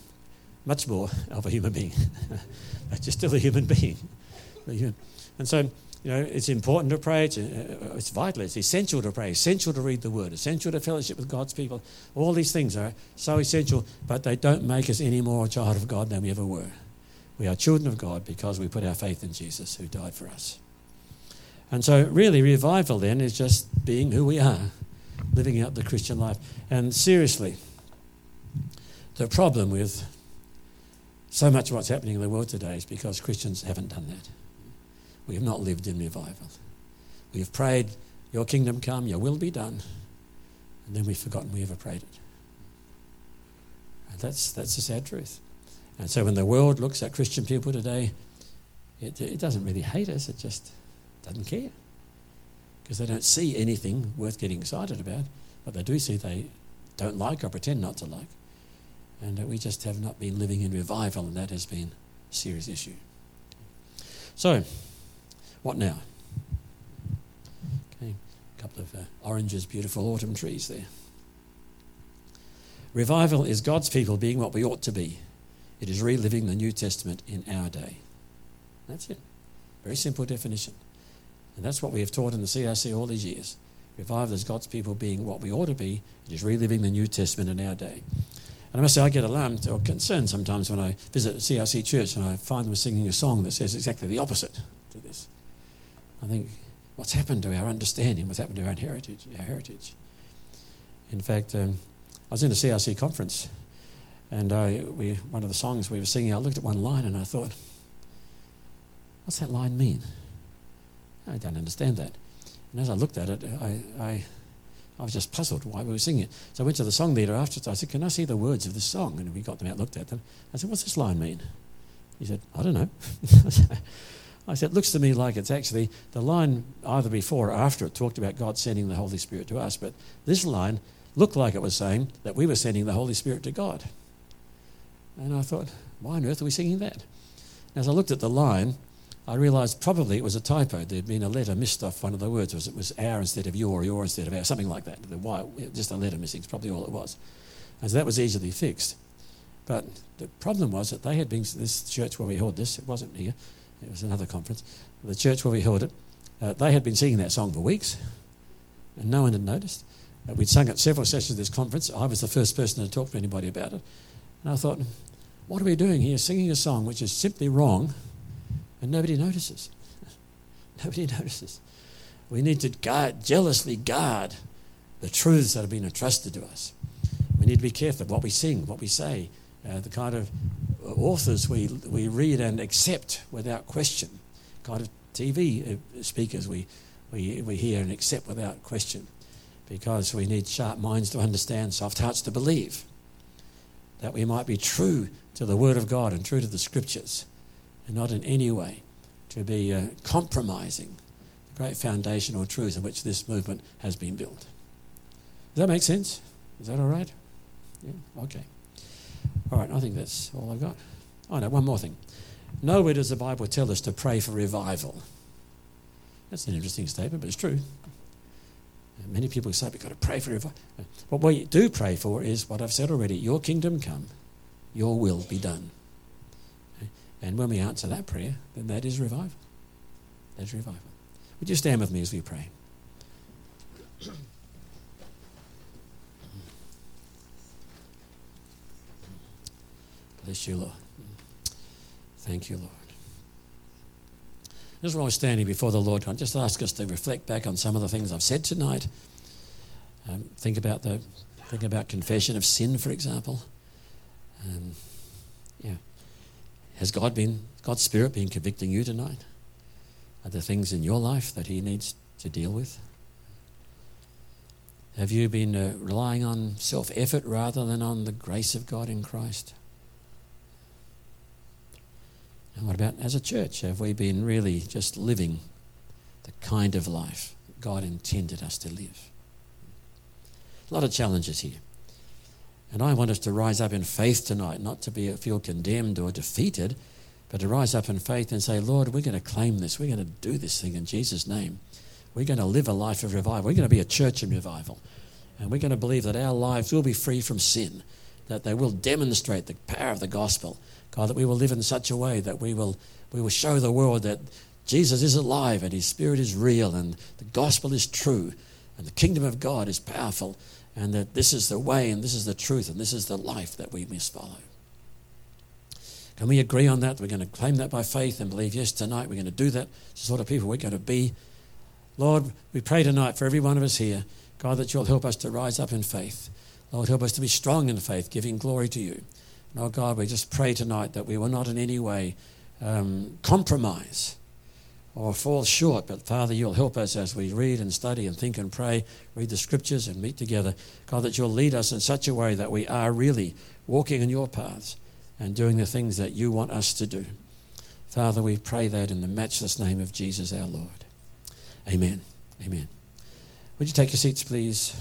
much more of a human being. but you're still a human being. And so, you know, it's important to pray. It's, uh, it's vital. It's essential to pray. Essential to read the Word. Essential to fellowship with God's people. All these things are so essential, but they don't make us any more a child of God than we ever were. We are children of God because we put our faith in Jesus who died for us. And so, really, revival then is just being who we are, living out the Christian life. And seriously, the problem with so much of what's happening in the world today is because Christians haven't done that. We have not lived in revival. We have prayed, Your kingdom come, Your will be done, and then we've forgotten we ever prayed it. And that's, that's the sad truth. And so when the world looks at Christian people today, it, it doesn't really hate us, it just doesn't care. Because they don't see anything worth getting excited about. But they do see they don't like or pretend not to like. And we just have not been living in revival, and that has been a serious issue. So, what now? Okay, a couple of uh, oranges, beautiful autumn trees there. Revival is God's people being what we ought to be it is reliving the New Testament in our day. That's it. Very simple definition. And that's what we have taught in the CRC all these years. Revival is God's people being what we ought to be. It is reliving the New Testament in our day. And I must say, I get alarmed or concerned sometimes when I visit a CRC church and I find them singing a song that says exactly the opposite to this. I think, what's happened to our understanding? What's happened to our heritage? Our heritage? In fact, um, I was in a CRC conference and I, we, one of the songs we were singing, I looked at one line and I thought, what's that line mean? I don't understand that. And as I looked at it, I, I, I was just puzzled why we were singing it. So I went to the song leader afterwards. I said, Can I see the words of this song? And we got them out, looked at them. I said, What's this line mean? He said, I don't know. I said, It looks to me like it's actually the line either before or after it talked about God sending the Holy Spirit to us. But this line looked like it was saying that we were sending the Holy Spirit to God. And I thought, why on earth are we singing that? As I looked at the line, I realised probably it was a typo. There'd been a letter missed off one of the words. It was our instead of your, your instead of our, something like that. The y, just a letter missing is probably all it was. And so that was easily fixed. But the problem was that they had been, this church where we held this, it wasn't here, it was another conference, the church where we held it, uh, they had been singing that song for weeks, and no one had noticed. Uh, we'd sung it several sessions of this conference. I was the first person to talk to anybody about it. And I thought, what are we doing here? Singing a song which is simply wrong and nobody notices. nobody notices. We need to guard, jealously guard the truths that have been entrusted to us. We need to be careful of what we sing, what we say, uh, the kind of authors we, we read and accept without question, kind of TV uh, speakers we, we, we hear and accept without question, because we need sharp minds to understand, soft hearts to believe, that we might be true to the Word of God and true to the Scriptures, and not in any way to be uh, compromising the great foundational truths on which this movement has been built. Does that make sense? Is that all right? Yeah? Okay. All right, I think that's all I've got. Oh, no, one more thing. Nowhere does the Bible tell us to pray for revival. That's an interesting statement, but it's true. Uh, many people say we've got to pray for revival. Uh, what we do pray for is what I've said already your kingdom come your will be done. Uh, and when we answer that prayer, then that is revival. That's revival. Would you stand with me as we pray? Bless you, Lord. Thank you, Lord. While we're standing before the Lord, I just ask us to reflect back on some of the things I've said tonight. Um, think about the think about confession of sin, for example. Um, yeah. Has God been, God's Spirit been convicting you tonight? Are there things in your life that He needs to deal with? Have you been uh, relying on self effort rather than on the grace of God in Christ? And what about as a church? Have we been really just living the kind of life God intended us to live? A lot of challenges here. And I want us to rise up in faith tonight, not to be, feel condemned or defeated, but to rise up in faith and say, Lord, we're going to claim this. We're going to do this thing in Jesus' name. We're going to live a life of revival. We're going to be a church in revival. And we're going to believe that our lives will be free from sin, that they will demonstrate the power of the gospel. God, that we will live in such a way that we will, we will show the world that Jesus is alive and his spirit is real and the gospel is true and the kingdom of God is powerful and that this is the way and this is the truth and this is the life that we must follow. Can we agree on that? We're going to claim that by faith and believe, yes, tonight we're going to do that. It's the sort of people we're going to be. Lord, we pray tonight for every one of us here, God, that you'll help us to rise up in faith. Lord, help us to be strong in faith, giving glory to you. Oh God, we just pray tonight that we will not in any way um, compromise or fall short. But Father, you'll help us as we read and study and think and pray, read the scriptures and meet together. God, that you'll lead us in such a way that we are really walking in your paths and doing the things that you want us to do. Father, we pray that in the matchless name of Jesus our Lord. Amen. Amen. Would you take your seats, please?